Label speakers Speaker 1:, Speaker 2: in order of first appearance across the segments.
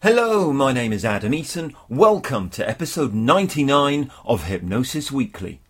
Speaker 1: Hello, my name is Adam Eaton. Welcome to episode 99 of Hypnosis Weekly.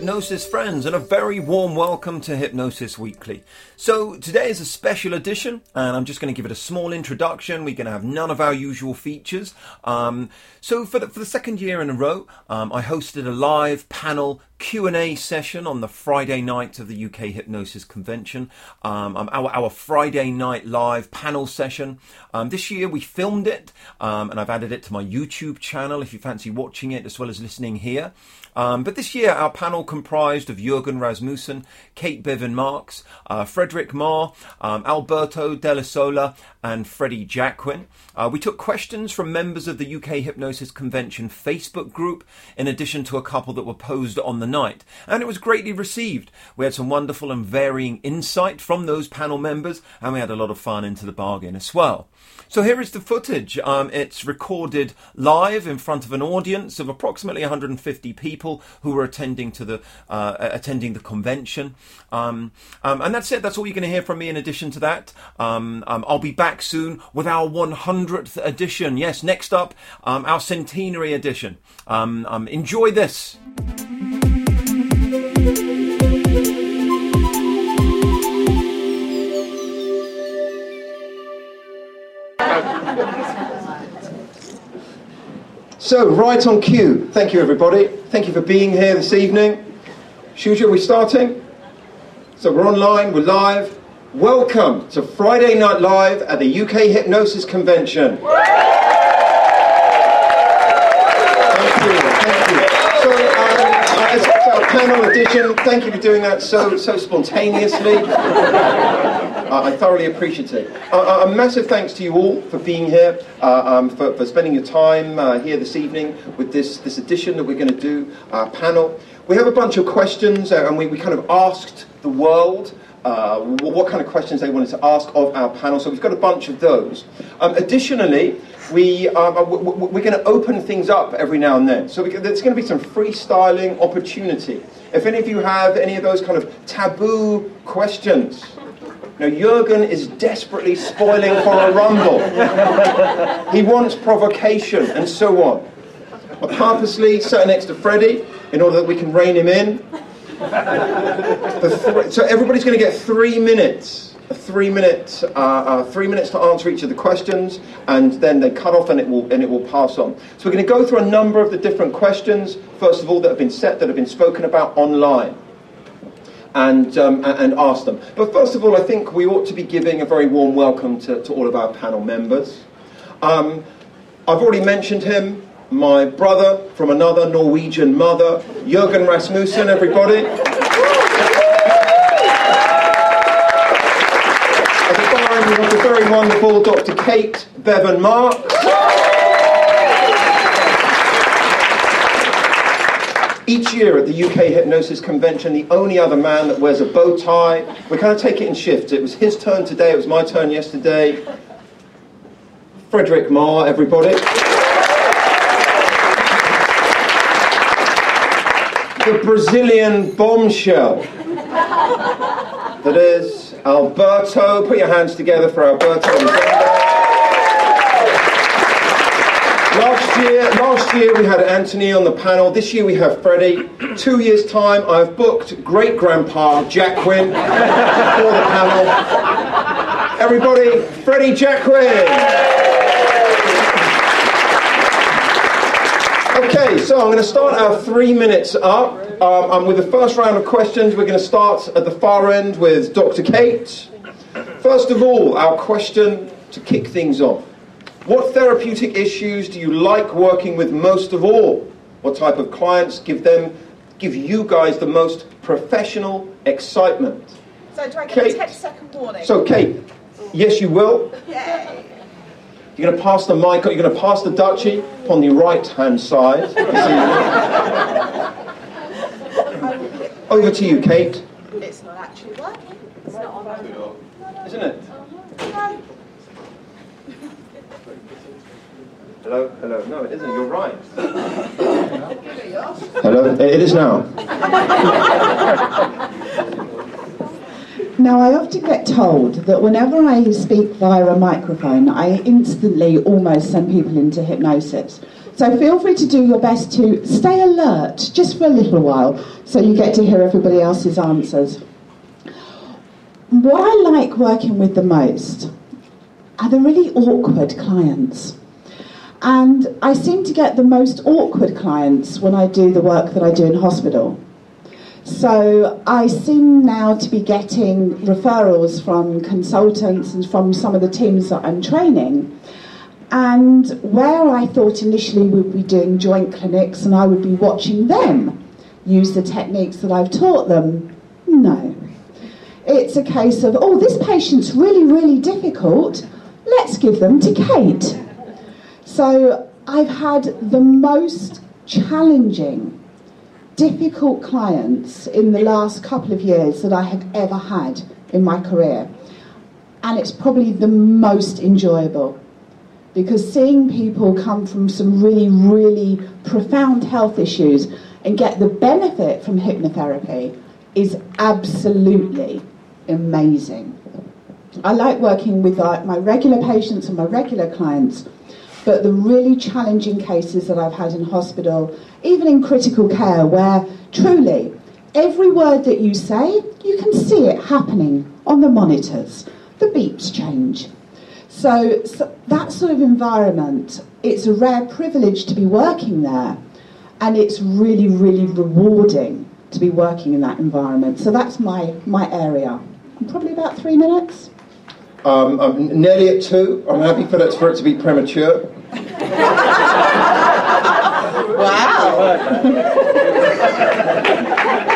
Speaker 1: Hypnosis friends, and a very warm welcome to Hypnosis Weekly. So, today is a special edition, and I'm just going to give it a small introduction. We're going to have none of our usual features. Um, so, for the, for the second year in a row, um, I hosted a live panel Q&A session on the Friday night of the UK Hypnosis Convention. Um, um, our, our Friday night live panel session. Um, this year we filmed it, um, and I've added it to my YouTube channel if you fancy watching it as well as listening here. Um, but this year, our panel comprised of Jurgen Rasmussen, Kate Beaven Marks, uh, Fredric Mau, um, Alberto Dell'Isola, and Freddie Jacquin. Uh, we took questions from members of the UK Hypnosis Convention Facebook group, in addition to a couple that were posed on the night, and it was greatly received. We had some wonderful and varying insight from those panel members, and we had a lot of fun into the bargain as well. So here is the footage. Um, it's recorded live in front of an audience of approximately 150 people who were attending to the uh, attending the convention. Um, um, and that's it. That's all you're going to hear from me. In addition to that, um, um, I'll be back soon with our 100th edition. Yes, next up, um, our centenary edition. enjoy this. So, right on cue. Thank you, everybody. Thank you for being here this evening. Shuja, are we starting? So, we're online, we're live. Welcome to Friday Night Live at the UK Hypnosis Convention. Thank you, thank you. So, uh, panel edition. Thank you for doing that so, so spontaneously. Uh, I thoroughly appreciate it. Uh, uh, a massive thanks to you all for being here, uh, um, for, for spending your time uh, here this evening with this, this edition that we're going to do, our panel. We have a bunch of questions, and we, we kind of asked the world uh, what kind of questions they wanted to ask of our panel. So we've got a bunch of those. Um, additionally, we, um, we're going to open things up every now and then. So we, there's going to be some freestyling opportunity. If any of you have any of those kind of taboo questions, now, Jurgen is desperately spoiling for a rumble. he wants provocation and so on. I purposely sat next to Freddie in order that we can rein him in. Th- so everybody's going to get three minutes, three minutes, uh, uh, three minutes to answer each of the questions, and then they cut off and it will and it will pass on. So we're going to go through a number of the different questions. First of all, that have been set, that have been spoken about online and, um, and ask them. But first of all, I think we ought to be giving a very warm welcome to, to all of our panel members. Um, I've already mentioned him, my brother from another Norwegian mother, Jürgen Rasmussen, everybody. At we have the very wonderful Dr. Kate Beaven Marks. Each year at the UK Hypnosis Convention, the only other man that wears a bow tie, we kind of take it in shifts. It was his turn today, it was my turn yesterday. Fredric Mau, everybody. the Brazilian bombshell that is Alberto. Put your hands together for Alberto. Last year, last year we had Anthony on the panel. This year we have Freddie. Two years' time, I've booked great grandpa Jacquin for the panel. Everybody, Freddie Jacquin. Okay, so I'm going to start our three minutes up. Um, and with the first round of questions, we're going to start at the far end with Dr. Kate. First of all, our question to kick things off. What therapeutic issues do you like working with most of all? What type of clients give them, give you guys the most professional excitement?
Speaker 2: So do I get Kate, a 10 second warning?
Speaker 1: So Kate, yes you will.
Speaker 2: Yay.
Speaker 1: You're going to pass the mic, you're going to pass the duchy on the right hand side. Over to you, Kate.
Speaker 2: It's not actually working.
Speaker 3: It's not on. Isn't it? Hello, hello. No, it isn't. You're right. hello, it is now.
Speaker 4: Now, I often get told that whenever I speak via a microphone, I instantly almost send people into hypnosis. So feel free to do your best to stay alert just for a little while so you get to hear everybody else's answers. What I like working with the most are the really awkward clients. And I seem to get the most awkward clients when I do the work that I do in hospital. So I seem now to be getting referrals from consultants and from some of the teams that I'm training. And where I thought initially we'd be doing joint clinics and I would be watching them use the techniques that I've taught them, no. It's a case of, oh, this patient's really, really difficult, let's give them to Kate. So I've had the most challenging, difficult clients in the last couple of years that I have ever had in my career. And it's probably the most enjoyable because seeing people come from some really, really profound health issues and get the benefit from hypnotherapy is absolutely amazing. I like working with uh, my regular patients and my regular clients but the really challenging cases that I've had in hospital, even in critical care, where truly every word that you say, you can see it happening on the monitors. The beeps change. So, so that sort of environment, it's a rare privilege to be working there, and it's really, really rewarding to be working in that environment. So that's my, my area. Probably about three minutes.
Speaker 3: Um, I'm nearly at two. I'm happy for it, for it to be premature.
Speaker 4: wow.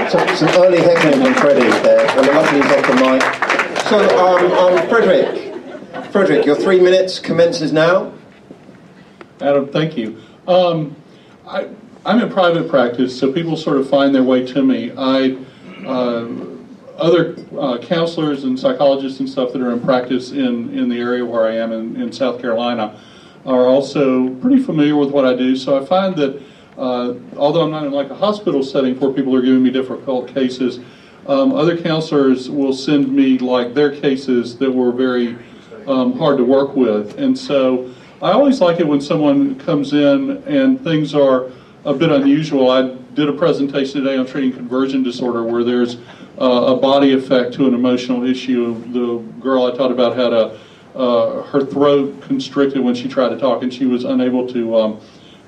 Speaker 3: some, some early heckling from Freddie there. Well, luckily he's off the mic. So, um, um, Frederick, Frederick, your three minutes commences now.
Speaker 5: Adam, thank you. Um, I, I'm in private practice, so people sort of find their way to me. I uh, other uh, counselors and psychologists and stuff that are in practice in, in the area where I am in, in South Carolina are also pretty familiar with what I do. So I find that uh, although I'm not in like a hospital setting where people are giving me difficult cases, um, other counselors will send me like their cases that were very um, hard to work with. And so I always like it when someone comes in and things are a bit unusual. I did a presentation today on treating conversion disorder where there's uh, a body effect to an emotional issue. The girl I taught about had a uh, her throat constricted when she tried to talk, and she was unable to um,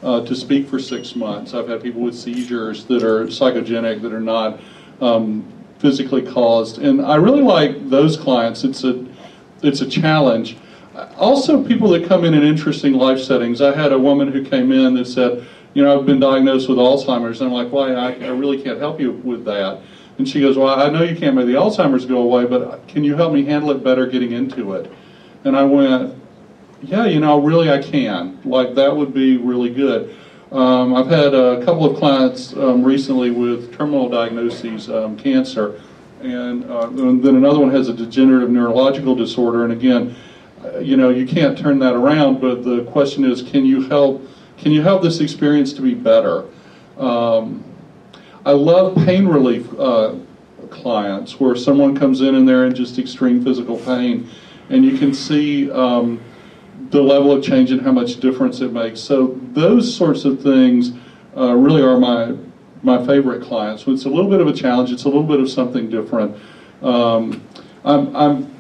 Speaker 5: uh, to speak for six months. I've had people with seizures that are psychogenic that are not um, physically caused, and I really like those clients. It's a it's a challenge. Also, people that come in in interesting life settings. I had a woman who came in that said, "You know, I've been diagnosed with Alzheimer's." And I'm like, "Why? I, I really can't help you with that." And she goes, Well, I know you can't make the Alzheimer's go away, but can you help me handle it better getting into it? And I went, Yeah, you know, really I can. Like, that would be really good. Um, I've had a couple of clients um, recently with terminal diagnoses, um, cancer, and, uh, and, then another one has a degenerative neurological disorder. And again, uh, you know, you can't turn that around, but the question is, can you help? Can you help this experience to be better? Um, I love pain relief uh, clients where someone comes in and they're in just extreme physical pain, and you can see um, the level of change and how much difference it makes. So those sorts of things uh, really are my my favorite clients. So it's a little bit of a challenge. It's a little bit of something different. Um, I'm, I'm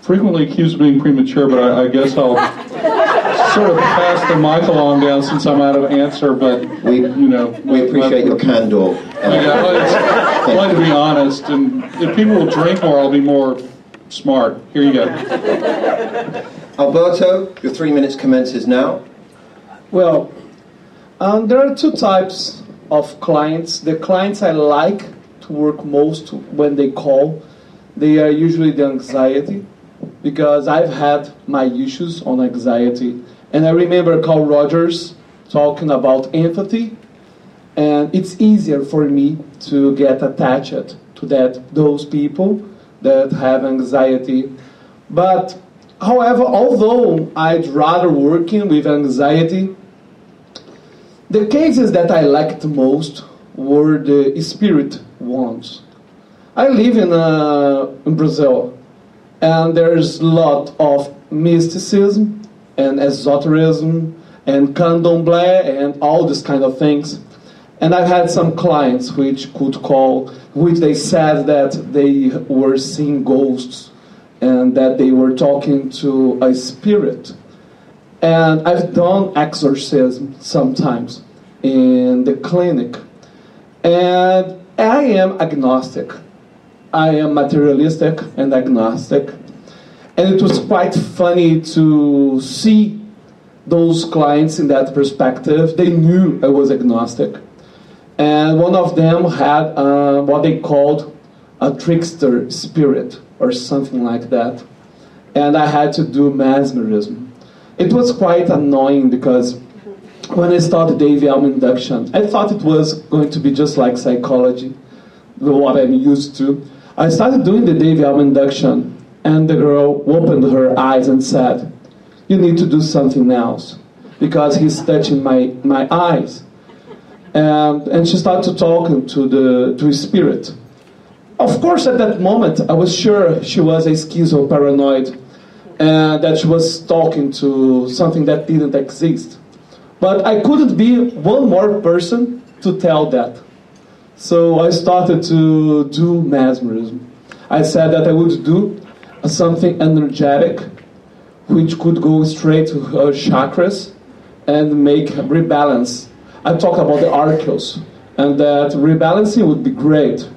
Speaker 5: frequently accused of being premature, but I, I guess I'll sort of pass the mic along down since I'm out of answer. But
Speaker 3: we, you know, we appreciate your candor.
Speaker 5: I, I like to be honest, and if people will drink more, I'll be more smart. Here you go.
Speaker 3: Alberto, your three minutes commences now.
Speaker 6: Well, um, there are two types of clients. The clients I like to work most when they call, they are usually the anxiety because I've had my issues on anxiety. And I remember Carl Rogers talking about empathy, and it's easier for me to get attached to that those people that have anxiety. But, however, although I'd rather working with anxiety, the cases that I liked most were the spirit ones. I live in, uh, in Brazil, and there's a lot of mysticism and esotericism and candomblé and all these kind of things. And I've had some clients which could call, which they said that they were seeing ghosts and that they were talking to a spirit. And I've done exorcism sometimes in the clinic. And I am agnostic. I am materialistic and agnostic. And it was quite funny to see those clients in that perspective. They knew I was agnostic and one of them had uh, what they called a trickster spirit or something like that. And I had to do mesmerism. It was quite annoying because when I started AVM induction, I thought it was going to be just like psychology, what I'm used to. I started doing the AVM induction, and the girl opened her eyes and said, You need to do something else because he's touching my, my eyes and, and she started to talk to the to his spirit. Of course, at that moment, I was sure she was a schizoparanoid and that she was talking to something that didn't exist. But I couldn't be one more person to tell that. So I started to do mesmerism. I said that I would do something energetic which could go straight to her chakras and make rebalance I talk about the archeos, and that rebalancing would be great.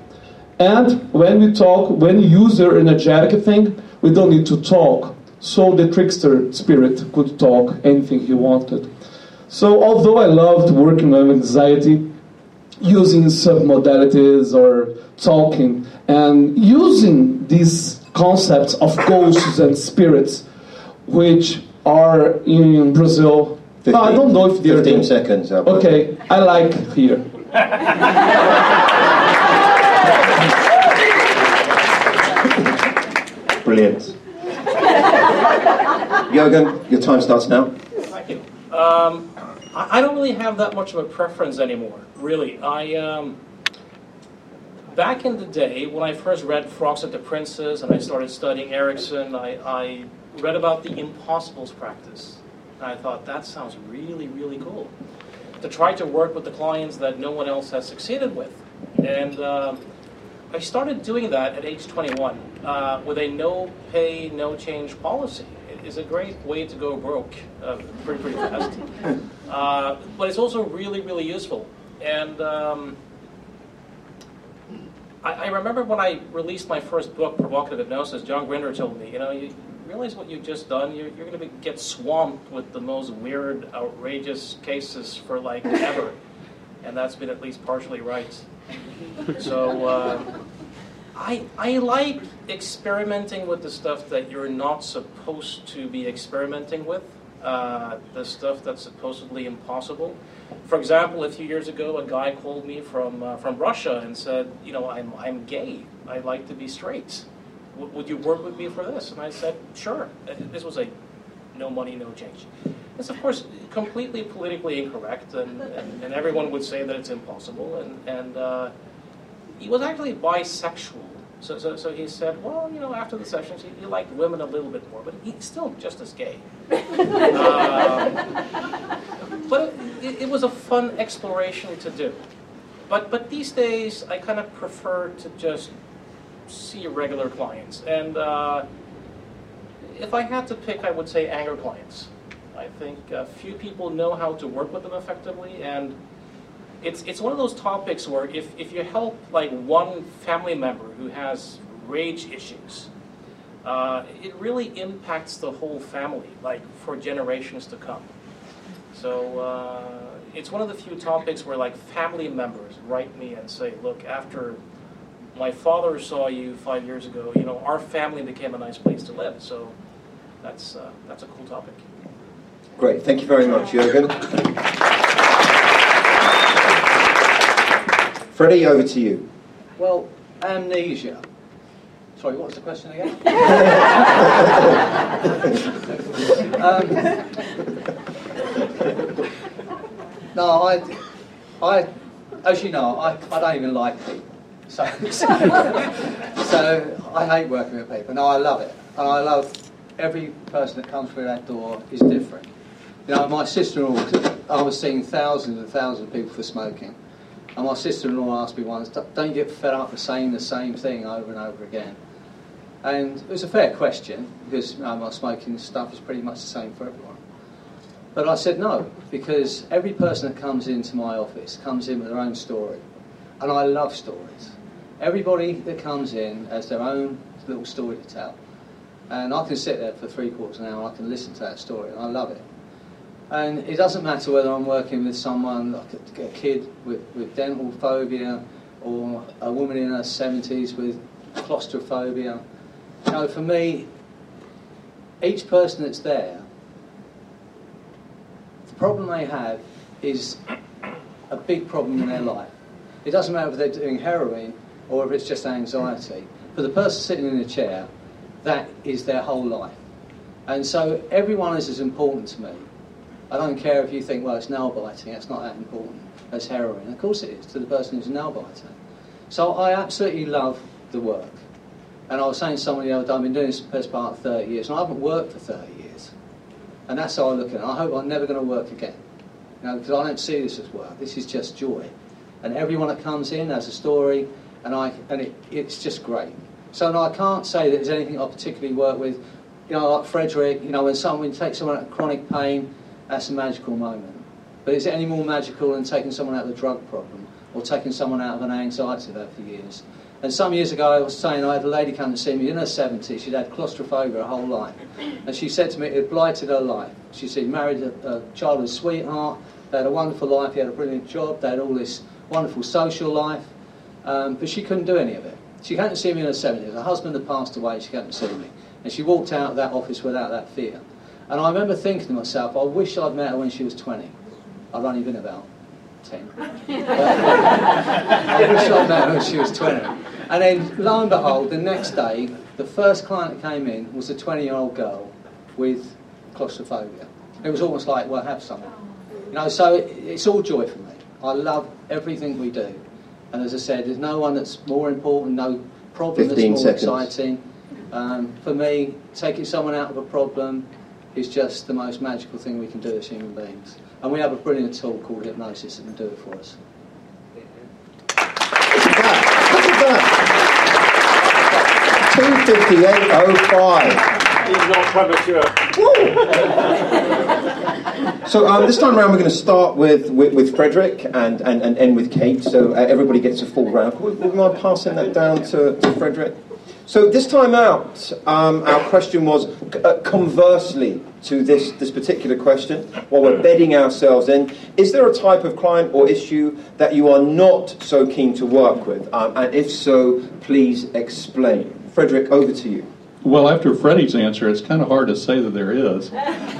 Speaker 6: And when we talk, when you use the energetic thing, we don't need to talk. So the trickster spirit could talk anything he wanted. So although I loved working on anxiety, using submodalities or talking, and using these concepts of ghosts and spirits, which are in Brazil
Speaker 3: 15,
Speaker 6: I don't know if they're
Speaker 3: 15
Speaker 6: there.
Speaker 3: seconds. Albert.
Speaker 6: Okay, I like here.
Speaker 3: Brilliant. Jürgen, your time starts now.
Speaker 7: Thank you. Um, I, I don't really have that much of a preference anymore, really. I um, back in the day when I first read Frogs into Princes and I started studying Erickson, I, I read about the impossibles practice. And I thought, that sounds really, really cool. To try to work with the clients that no one else has succeeded with. And um, I started doing that at age 21 uh, with a no pay, no change policy. It is a great way to go broke uh, pretty, pretty fast. Uh, but it's also really, really useful. And um, I, I remember when I released my first book, Provocative Hypnosis, John Grinder told me, you know, you, realize what you've just done? You're, you're going to get swamped with the most weird, outrageous cases for like ever. And that's been at least partially right. So uh, I, I like experimenting with the stuff that you're not supposed to be experimenting with, uh, the stuff that's supposedly impossible. For example, a few years ago, a guy called me from, uh, from Russia and said, you know, I'm, I'm gay. I like to be straight would you work with me for this? And I said, sure. This was a no money, no change. It's, of course, completely politically incorrect, and, and, and everyone would say that it's impossible. And, and uh, he was actually bisexual. So, so, so he said, well, you know, after the sessions, he, he liked women a little bit more, but he's still just as gay. um, but it, it was a fun exploration to do. But, but these days, I kind of prefer to just see regular clients. And uh, if I had to pick, I would say anger clients. I think few people know how to work with them effectively, and it's it's one of those topics where if, if you help like one family member who has rage issues, uh, it really impacts the whole family, like for generations to come. So uh, it's one of the few topics where like family members write me and say, look, after my father saw you five years ago, you know, our family became a nice place to live. So that's, uh, that's a cool topic.
Speaker 3: Great, thank you very much, Jürgen. Freddie, over to you.
Speaker 8: Well, amnesia. Sorry, what was the question again? um, no, I, I, as you know, I, I don't even like people. So, so, I hate working with people. No, I love it. And I love every person that comes through that door is different. You know, my sister-in-law, I was seeing thousands and thousands of people for smoking. And my sister-in-law asked me once, don't you get fed up with saying the same thing over and over again? And it was a fair question, because you know, my smoking stuff is pretty much the same for everyone. But I said no, because every person that comes into my office comes in with their own story. And I love stories. Everybody that comes in has their own little story to tell. And I can sit there for three quarters of an hour and I can listen to that story, and I love it. And it doesn't matter whether I'm working with someone, like a, kid with, with dental phobia, or a woman in her 70s with claustrophobia. You know, for me, each person that's there, the problem they have is a big problem in their life. It doesn't matter if they're doing heroin or if it's just anxiety. For the person sitting in a chair, that is their whole life. And so everyone is as important to me. I don't care if you think, well, it's nail biting, it's not that important as heroin. Of course it is to the person who's a nail biter. So I absolutely love the work. And I was saying to somebody the other day, I've been doing this for the best part of 30 years, and I haven't worked for 30 years. And that's how I look at it. I hope I'm never going to work again. You know, because I don't see this as work. This is just joy. And everyone that comes in has a story, and, I, and it, it's just great. So no, I can't say that there's anything I particularly work with. You know, like Frederick, you know, when someone takes someone out of chronic pain, that's a magical moment. But is it any more magical than taking someone out of a drug problem or taking someone out of an anxiety they've for years? And some years ago, I was saying I had a lady come to see me in her 70s. She'd had claustrophobia her whole life. And she said to me it blighted her life. She said, married a, a childhood sweetheart, they had a wonderful life, he had a brilliant job, they had all this wonderful social life, um, but she couldn't do any of it. She came to see me in her 70s. Her husband had passed away, she came to see me. And she walked out of that office without that fear. And I remember thinking to myself, I wish I'd met her when she was 20. I'd only been about 10. I wish I'd when she was 20. And then, lo and behold, the next day, the first client that came in was a 20 year old girl with claustrophobia. It was almost like, well, have some. You know, so it, it's all joy for me. I love everything we do. And as I said, there's no one that's more important, no problem that's more seconds. exciting. Um, for me, taking someone out of a problem, is just the most magical thing we can do as human beings. And we have a brilliant tool called hypnosis that can do it for us.
Speaker 3: Two fifty eight oh five.
Speaker 7: He's not premature.
Speaker 3: so um, this time around, we're going to start with, with, with Frederick and, and, and end with Kate, so uh, everybody gets a full round. Would we mind passing that down to, to Frederick? So this time out, um, our question was uh, conversely to this, this particular question, while we're bedding ourselves in, is there a type of client or issue that you are not so keen to work with? Um, and if so, please explain. Frederick, over to you.
Speaker 5: Well, after Freddie's answer, it's kind of hard to say that there is.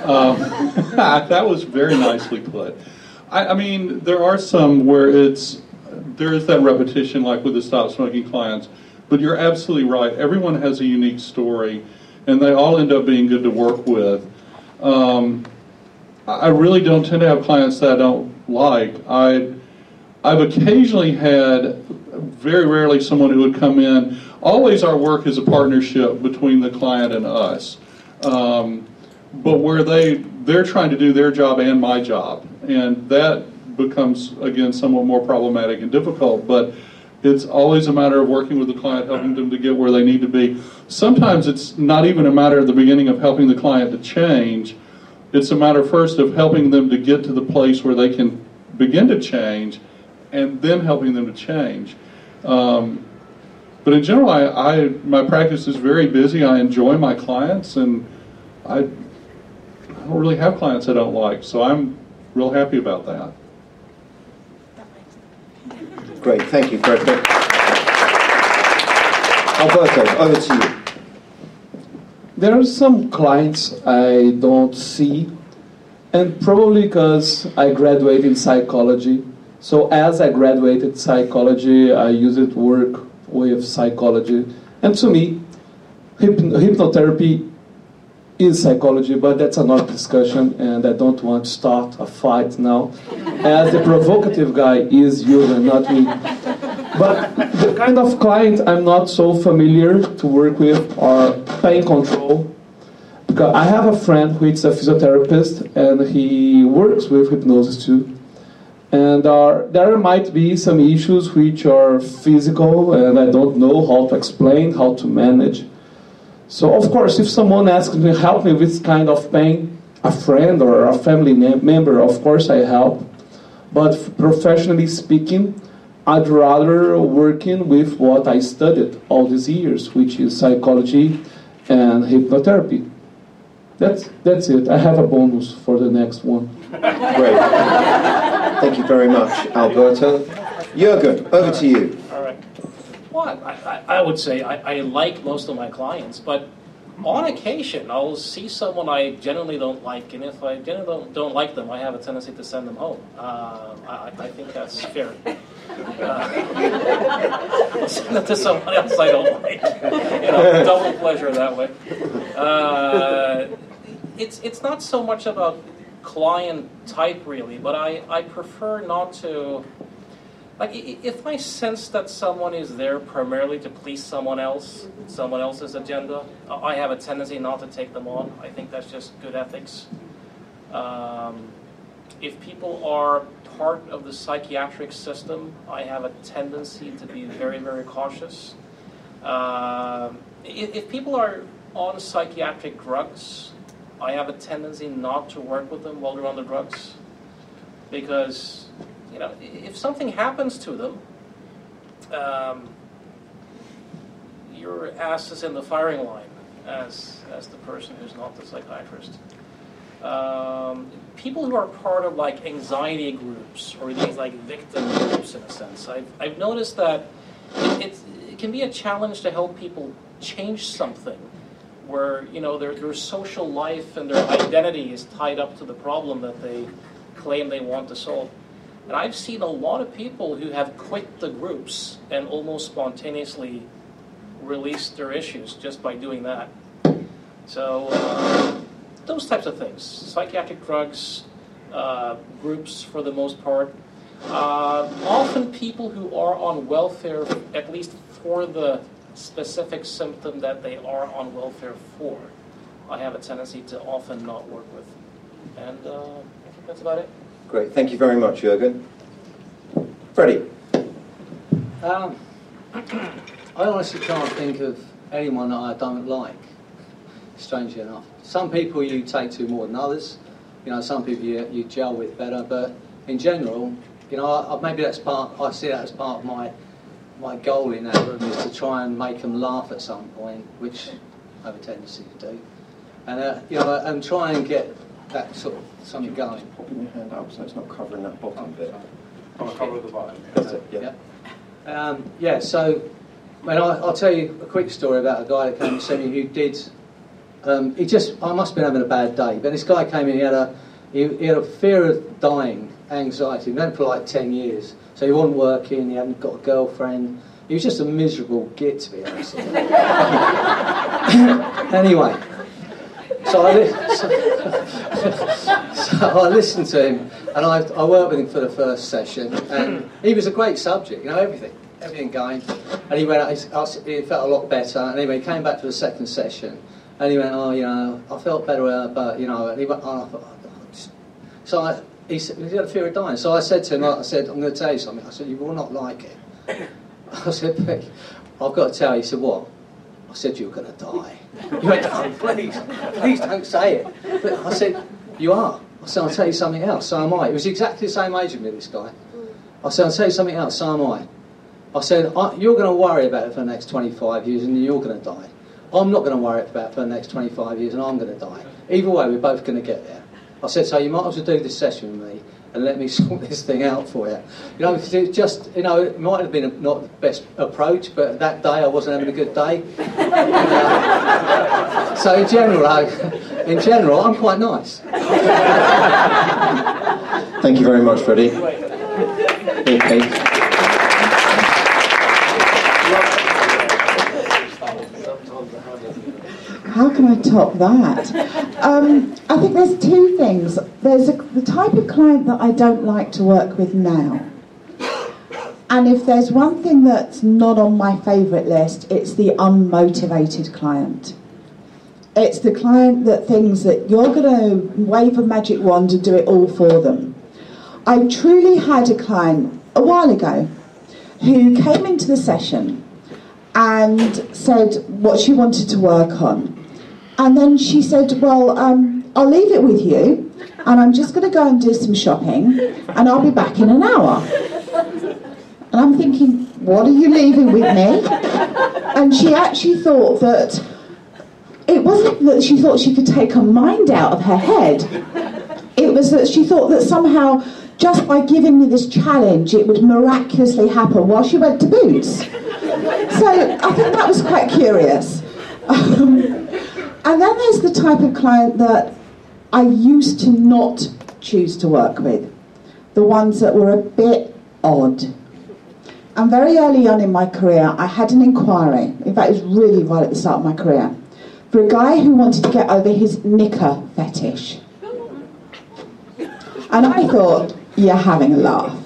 Speaker 5: Um, that was very nicely put. I, I mean, there are some where it's there is that repetition, like with the stop smoking clients but you're absolutely right. Everyone has a unique story, and they all end up being good to work with. Um, I really don't tend to have clients that I don't like. I, I've occasionally had, very rarely, someone who would come in. Always, our work is a partnership between the client and us. Um, but where they they're trying to do their job and my job, and that becomes again somewhat more problematic and difficult. But it's always a matter of working with the client, helping them to get where they need to be. Sometimes it's not even a matter at the beginning of helping the client to change. It's a matter first of helping them to get to the place where they can begin to change and then helping them to change. Um, but in general, I, I, my practice is very busy. I enjoy my clients, and I, I don't really have clients I don't like, so I'm real happy about that.
Speaker 3: Great, thank you, Frederick. Alberto, over to you.
Speaker 6: There are some clients I don't see, and probably because I graduated in psychology. So as I graduated psychology, I used work with psychology. And to me, hypnotherapy is psychology, but that's another discussion, and I don't want to start a fight now. As the provocative guy is you and not me. But the kind of client I'm not so familiar to work with are pain control. Because I have a friend who is a physiotherapist and he works with hypnosis too. And uh, there might be some issues which are physical and I don't know how to explain, how to manage. So, of course, if someone asks me, help me with this kind of pain, a friend or a family member, of course I help. But professionally speaking, I'd rather working with what I studied all these years, which is psychology and hypnotherapy. That's, that's it. I have a bonus for the next one.
Speaker 3: Great. Thank you very much, Alberto. Jurgen, over to you.
Speaker 7: Well, I, I, I would say I, I like most of my clients, but on occasion I'll see someone I generally don't like, and if I genuinely don't, don't like them, I have a tendency to send them home. Uh, I, I think that's fair. Uh, send it to someone else I don't like. You know, double pleasure that way. Uh, it's it's not so much about client type really, but I, I prefer not to like if I sense that someone is there primarily to please someone else, someone else's agenda, I have a tendency not to take them on. I think that's just good ethics. Um, if people are part of the psychiatric system, I have a tendency to be very, very cautious. Uh, if, if people are on psychiatric drugs, I have a tendency not to work with them while they're on the drugs because you know, if something happens to them, um, your ass is in the firing line as, as the person who's not the psychiatrist. Um, people who are part of like anxiety groups or these like victim groups in a sense, I've, I've noticed that it, it can be a challenge to help people change something where, you know, their, their social life and their identity is tied up to the problem that they claim they want to solve. And I've seen a lot of people who have quit the groups and almost spontaneously released their issues just by doing that. So, uh, those types of things. Psychiatric drugs, uh, groups for the most part. Uh, often people who are on welfare, at least for the specific symptom that they are on welfare for, I have a tendency to often not work with. And uh, I think that's about it.
Speaker 3: Great, thank you very much, Jurgen. Freddie.
Speaker 8: Um, I honestly can't think of anyone that I don't like, strangely enough. Some people you take to more than others. You know, some people you, you gel with better, but in general, you know, I, maybe that's part, I see that as part of my, my goal in that room is to try and make them laugh at some point, which I have a tendency to do. And, uh, you know, and try and get that sort of something going.
Speaker 3: Popping your hand up so it's not covering that bottom bit.
Speaker 9: On the cover of the bottom.
Speaker 3: That's it, yeah.
Speaker 8: Yeah, um, yeah so I mean, I'll tell you a quick story about a guy that came to see me who did. Um, he just, I must have been having a bad day, but this guy came in. He had a, he, he had a fear of dying, anxiety. He went for like ten years, so he wasn't working. He hadn't got a girlfriend. He was just a miserable git, to be honest. anyway, so I, so, so I listened to him, and I, I worked with him for the first session, and he was a great subject, you know, everything, everything going. And he went, he felt a lot better, and anyway, he came back for the second session, and he went, oh, you know, I felt better, but, you know, and he went, oh, I thought, oh, so I, he, said, he had a fear of dying. So I said to him, I said, I'm going to tell you something. I said, you will not like it. I said, I've got to tell you. He said, what? I said, you're going to die. He went, oh, please, please don't say it. But I said, you are. I said, I'll tell you something else, so am I. He was exactly the same age as me, this guy. I said, I'll tell you something else, so am I. I said, I, you're going to worry about it for the next 25 years and you're going to die. I'm not going to worry about it for the next 25 years and I'm going to die. Either way, we're both going to get there. I said, so you might as well do this session with me and let me sort this thing out for you. You know, it just, you know, it might have been a, not the best approach, but that day I wasn't having a good day. uh, so in general, I, in general, I'm quite nice.
Speaker 3: Thank you very much, Freddie. Okay.
Speaker 4: How can I top that? Um, I think there's two things. There's a, the type of client that I don't like to work with now. And if there's one thing that's not on my favourite list, it's the unmotivated client. It's the client that thinks that you're going to wave a magic wand and do it all for them. I truly had a client a while ago who came into the session and said what she wanted to work on. And then she said, Well, um, I'll leave it with you, and I'm just going to go and do some shopping, and I'll be back in an hour. And I'm thinking, What are you leaving with me? And she actually thought that it wasn't that she thought she could take her mind out of her head, it was that she thought that somehow just by giving me this challenge, it would miraculously happen while she went to Boots. So I think that was quite curious. Um, and then there's the type of client that I used to not choose to work with, the ones that were a bit odd. And very early on in my career, I had an inquiry, in fact, it was really right at the start of my career, for a guy who wanted to get over his knicker fetish. And I thought, you're having a laugh,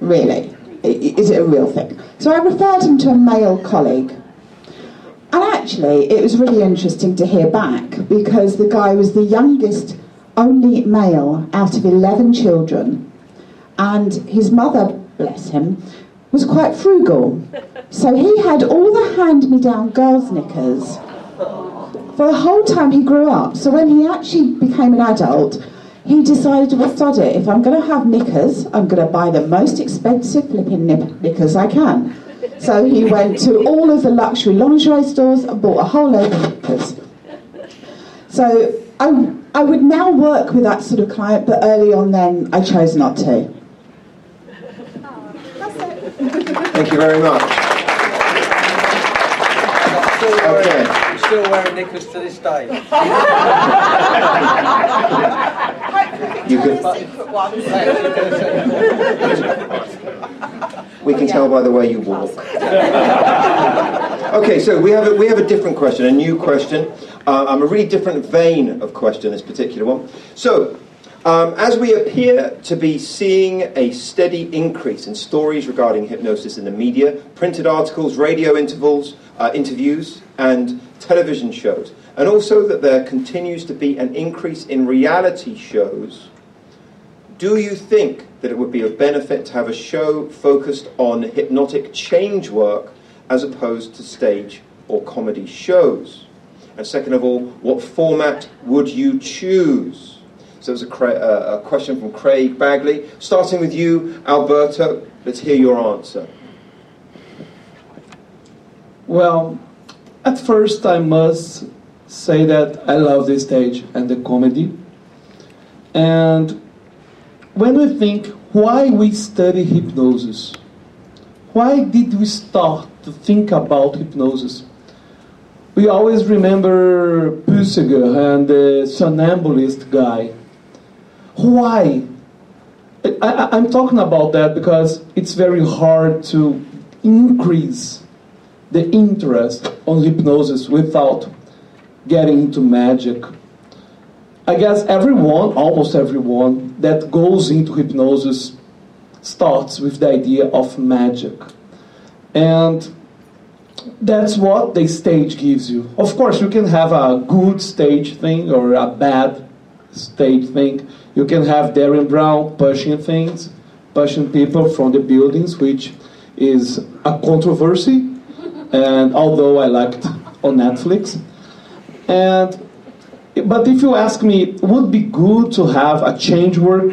Speaker 4: really. Is it a real thing? So I referred him to a male colleague. And actually, it was really interesting to hear back because the guy was the youngest only male out of 11 children. And his mother, bless him, was quite frugal. So he had all the hand me down girls' knickers for the whole time he grew up. So when he actually became an adult, he decided, well, sod it. If I'm going to have knickers, I'm going to buy the most expensive flipping knickers I can. So he went to all of the luxury lingerie stores and bought a whole load of knickers. So I, I would now work with that sort of client, but early on then I chose not to.
Speaker 1: Thank you very much. Still Okay
Speaker 8: still wearing knickers to this day.
Speaker 1: you can, we can tell by the way you walk. okay, so we have a, we have a different question, a new question. Uh, um, a really different vein of question, this particular one. So, um, as we appear to be seeing a steady increase in stories regarding hypnosis in the media, printed articles, radio intervals, uh, interviews, and television shows, and also that there continues to be an increase in reality shows, do you think that it would be of benefit to have a show focused on hypnotic change work as opposed to stage or comedy shows? And second of all, what format would you choose? So there's a, uh, a question from Craig Bagley. Starting with you, Alberto, let's hear your answer.
Speaker 6: Well, at first, I must say that I love the stage and the comedy. And when we think why we study hypnosis, why did we start to think about hypnosis? We always remember Puységur and the somnambulist guy. Why? I, am talking about that because it's very hard to increase the interest on hypnosis without getting into magic. I guess everyone, almost everyone, that goes into hypnosis starts with the idea of magic. And that's what the stage gives you. Of course, you can have a good stage thing or a bad stage thing. You can have Derren Brown pushing things, pushing people from the buildings, which is a controversy and although I liked on Netflix. And but if you ask me, would be good to have a change work?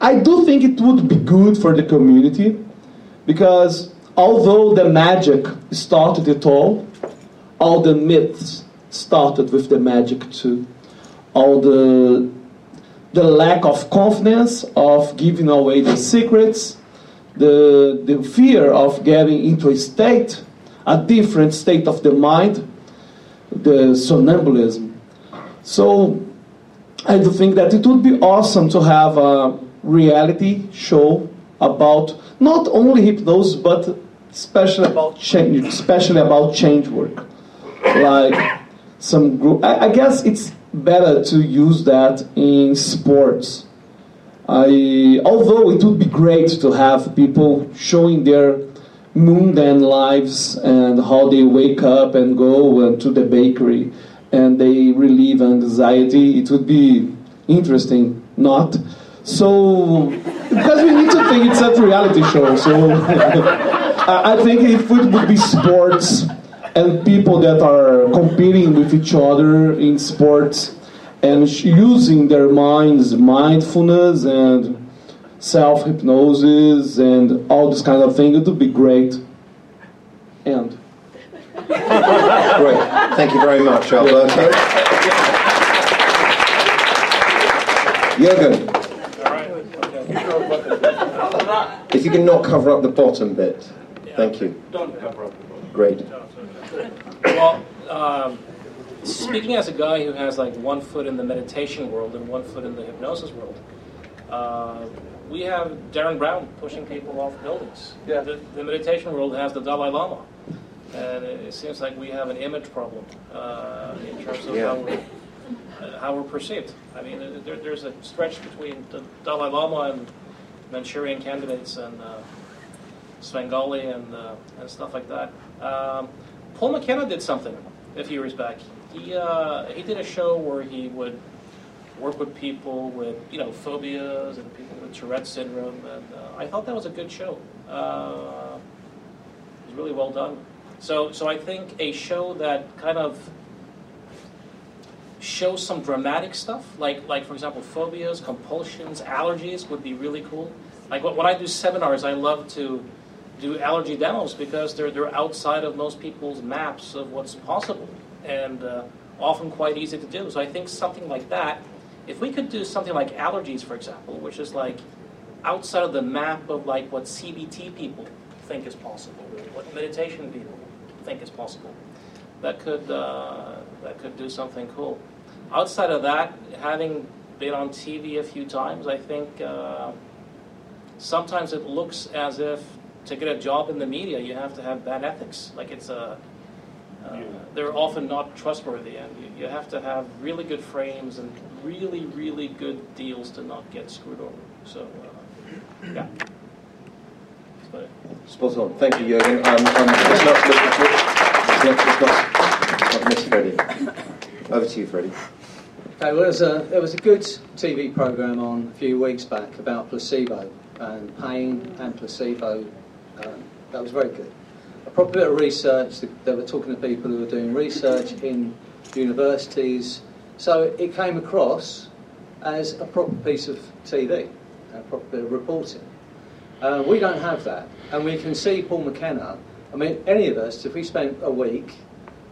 Speaker 6: I do think it would be good for the community because although the magic started it all, all the myths started with the magic too. All the the lack of confidence of giving away the secrets the, the fear of getting into a state, a different state of the mind, the somnambulism. So I do think that it would be awesome to have a reality show about not only hypnosis but especially about change, especially about change work. Like some group. I, I guess it's better to use that in sports. I, although it would be great to have people showing their mundane lives and how they wake up and go to the bakery and they relieve anxiety, it would be interesting. Not so because we need to think it's a reality show. So I think if it would be sports and people that are competing with each other in sports and using their minds, mindfulness and self hypnosis and all this kind of thing, it would be great. And
Speaker 3: Great. Thank you very much, Alberto. Jürgen, if you can not cover up the bottom bit. Thank you.
Speaker 9: Don't cover up.
Speaker 3: Great.
Speaker 7: Well, um, speaking as a guy who has like one foot in the meditation world and one foot in the hypnosis world, uh, we have Derren Brown pushing people off buildings.
Speaker 6: Yeah.
Speaker 7: The, the meditation world has the Dalai Lama, and it, it seems like we have an image problem uh, in terms of
Speaker 3: Yeah.
Speaker 7: how, we're, uh, how we're perceived. I mean, there, there's a stretch between the Dalai Lama and Manchurian candidates and uh, Svengali and, uh, and stuff like that. Um, Paul McKenna did something a few years back. He, uh, he did a show where he would work with people with, you know, phobias and people Tourette syndrome, and uh, I thought that was a good show. Uh, it was really well done. So, so I think a show that kind of shows some dramatic stuff, like, like for example, phobias, compulsions, allergies would be really cool. Like when I do seminars, I love to do allergy demos because they're, they're outside of most people's maps of what's possible and uh, often quite easy to do. So I think something like that, if we could do something like allergies, for example, which is like outside of the map of like what CBT people think is possible, what meditation people think is possible, that could uh, that could do something cool. Outside of that, having been on TV a few times, I think uh, sometimes it looks as if to get a job in the media you have to have bad ethics. Like it's a uh, they're often not trustworthy, and you, you have to have really good frames and really, really good deals to not get screwed over. So, uh, yeah. That's.
Speaker 3: Spot on. Thank you, Jürgen. Um, um, let's not, let's, let's, let's not, let's not miss Freddie. Over to you, Freddie.
Speaker 8: Okay, well, there was, a, there was a good TV program on a few weeks back about placebo and pain and placebo. Um, that was very good. Proper bit of research. They were talking to people who were doing research in universities. So it came across as a proper piece of TV, a proper bit of reporting. Uh, we don't have that, and we can see Paul McKenna. I mean, any of us, if we spent a week,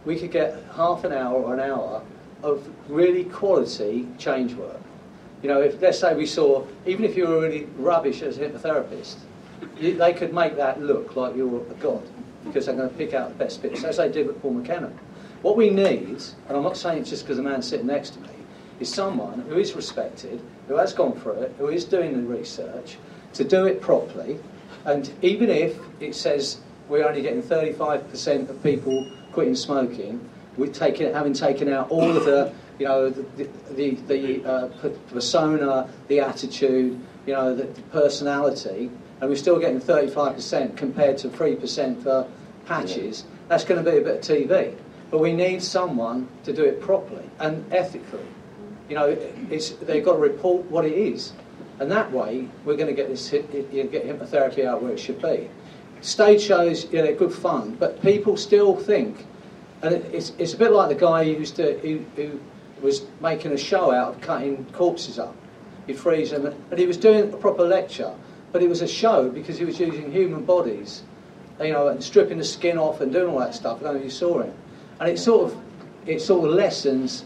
Speaker 8: we could get half an hour or an hour of really quality change work. You know, if let's say we saw, even if you were really rubbish as a hypnotherapist, you, they could make that look like you're a god because they're going to pick out the best bits, as they did with Paul McKenna. What we need, and I'm not saying it's just because the man's sitting next to me, is someone who is respected, who has gone through it, who is doing the research, to do it properly. And even if it says we're only getting 35% of people quitting smoking, we're taking, having taken out all of the, you know, the, the, the uh, persona, the attitude, you know, the, the personality, and we're still getting 35% compared to 3% for patches, that's going to be a bit of TV. But we need someone to do it properly and ethically. You know, it's, they've got to report what it is. And that way, we're going to get this you get hypnotherapy out where it should be. Stage shows, yeah, they're good fun, but people still think, and it's, it's a bit like the guy who, used to, who, who was making a show out of cutting corpses up. He'd freeze them, and he was doing a proper lecture, but it was a show because he was using human bodies, you know, and stripping the skin off and doing all that stuff. I don't know if you saw it, And it sort of, it sort of lessens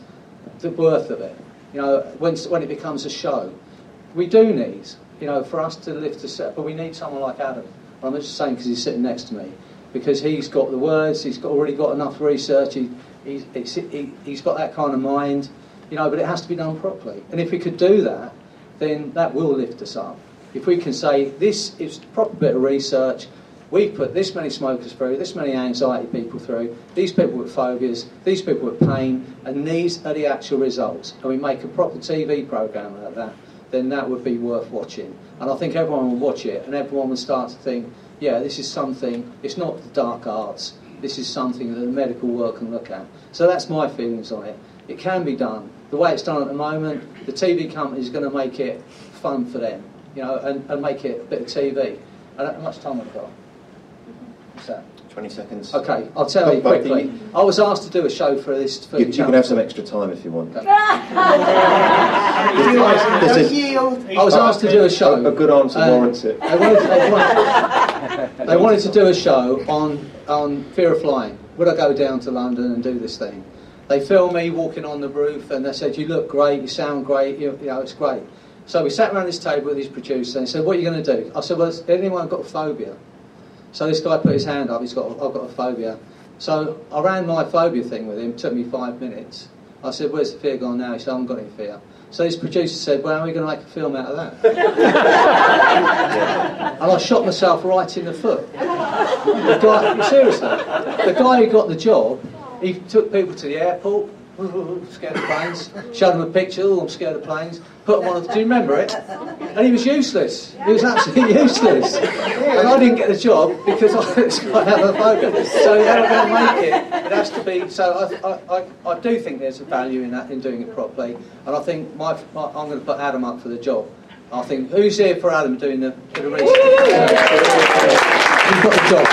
Speaker 8: the worth of it, you know, when, when it becomes a show. We do need, you know, for us to lift a set, but we need someone like Adam. I'm just saying because he's sitting next to me, because he's got the words, he's got, already got enough research, he, he's, he, he's got that kind of mind, you know, but it has to be done properly. And if we could do that, then that will lift us up. If we can say, this is proper bit of research, We've put this many smokers through, this many anxiety people through, these people with phobias, these people with pain, and these are the actual results. And we make a proper TV programme of that, then that would be worth watching. And I think everyone will watch it, and everyone will start to think, yeah, this is something, it's not the dark arts, this is something that the medical world can look at. So that's my feelings on it. It can be done. The way it's done at the moment, the TV company is going to make it fun for them, you know, and, and make it a bit of TV. Don't how much time I've got. What's that?
Speaker 1: 20 seconds.
Speaker 8: Okay, I'll tell you
Speaker 1: But-
Speaker 8: quickly. I was asked to do a show for this. For
Speaker 1: You, you can have some extra time if you want.
Speaker 8: Okay.
Speaker 1: This is-
Speaker 8: I was asked to do a show.
Speaker 1: A good answer
Speaker 8: Uh,
Speaker 1: warrants it.
Speaker 8: They wanted, they, wanted, they wanted to do a show on, on fear of flying. Would I go down to London and do this thing? They filmed me walking on the roof and they said, You look great, you sound great, you, you know, it's great. So we sat around this table with his producer and he said, What are you going to do? I said, Well, has anyone got a phobia? So this guy put his hand up, he's got, I've got a phobia. So I ran my phobia thing with him, it took me five minutes. I said, Where's the fear gone now? He said, I haven't got any fear. So this producer said, Well, how are we going to make a film out of that? and I shot myself right in the foot. The guy, seriously, the guy who got the job, he took people to the airport, scared of planes, showed them a picture, oh, I'm scared of planes, put them on, do you remember it? And he was useless. He was absolutely useless. And I didn't get the job because I was quite out of phobia. So they were going to make it. It has to be, so I, I, I, I do think there's a value in that, in doing it properly. And I think my, my, I'm going to put Adam up for the job. I think, who's here for Adam doing the, for the research? He's got the job.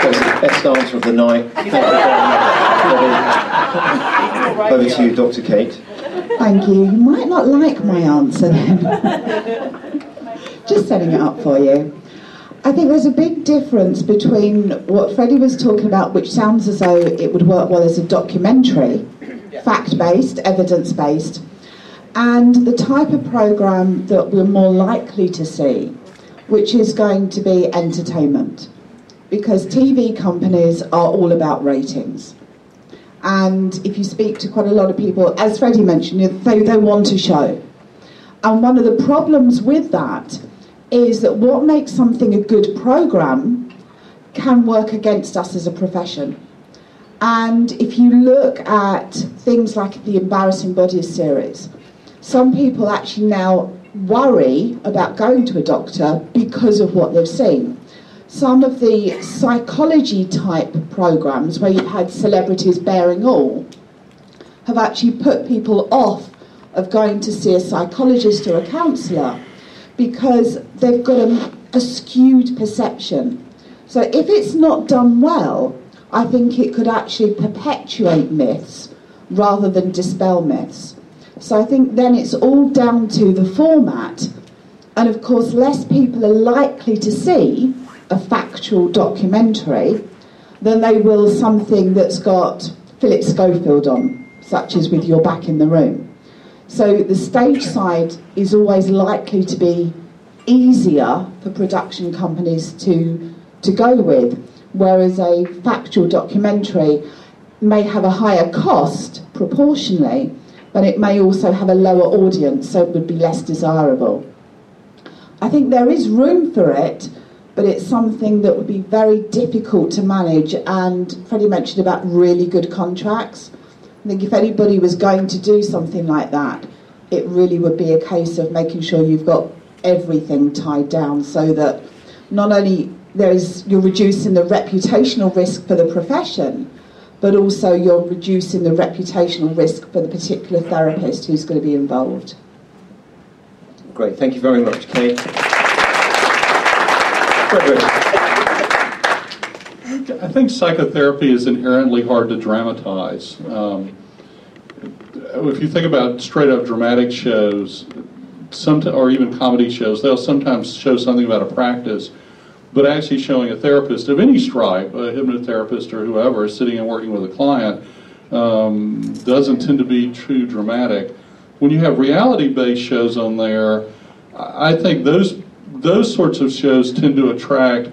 Speaker 1: That's the best answer of the night. Thank you very much. Over to you, Dr. Kate.
Speaker 4: Thank you. You might not like my answer then. Just setting it up for you. I think there's a big difference between what Freddie was talking about, which sounds as though it would work well as a documentary, fact based, evidence based, and the type of programme that we're more likely to see, which is going to be entertainment. Because TV companies are all about ratings. And if you speak to quite a lot of people, as Freddie mentioned, they, they want a show. And one of the problems with that is that what makes something a good program can work against us as a profession. And if you look at things like the Embarrassing Bodies series, some people actually now worry about going to a doctor because of what they've seen. Some of the psychology type programs where you've had celebrities bearing all have actually put people off of going to see a psychologist or a counsellor because they've got a, a skewed perception. So if it's not done well, I think it could actually perpetuate myths rather than dispel myths. So I think then it's all down to the format, and of course, less people are likely to see a factual documentary than they will something that's got Philip Schofield on, such as with You're Back in the Room. So the stage side is always likely to be easier for production companies to, to go with, whereas a factual documentary may have a higher cost proportionally, but it may also have a lower audience, so it would be less desirable. I think there is room for it, but it's something that would be very difficult to manage. And Freddie mentioned about really good contracts. I think if anybody was going to do something like that, it really would be a case of making sure you've got everything tied down so that not only there's you're reducing the reputational risk for the profession, but also you're reducing the reputational risk for the particular therapist who's going to be involved.
Speaker 1: Great, thank you very much, Kate.
Speaker 5: I think psychotherapy is inherently hard to dramatize. Um, if you think about straight up dramatic shows, some or even comedy shows, they'll sometimes show something about a practice, but actually showing a therapist of any stripe, a hypnotherapist or whoever, sitting and working with a client, um, doesn't tend to be too dramatic. When you have reality-based shows on there, I think those those sorts of shows tend to attract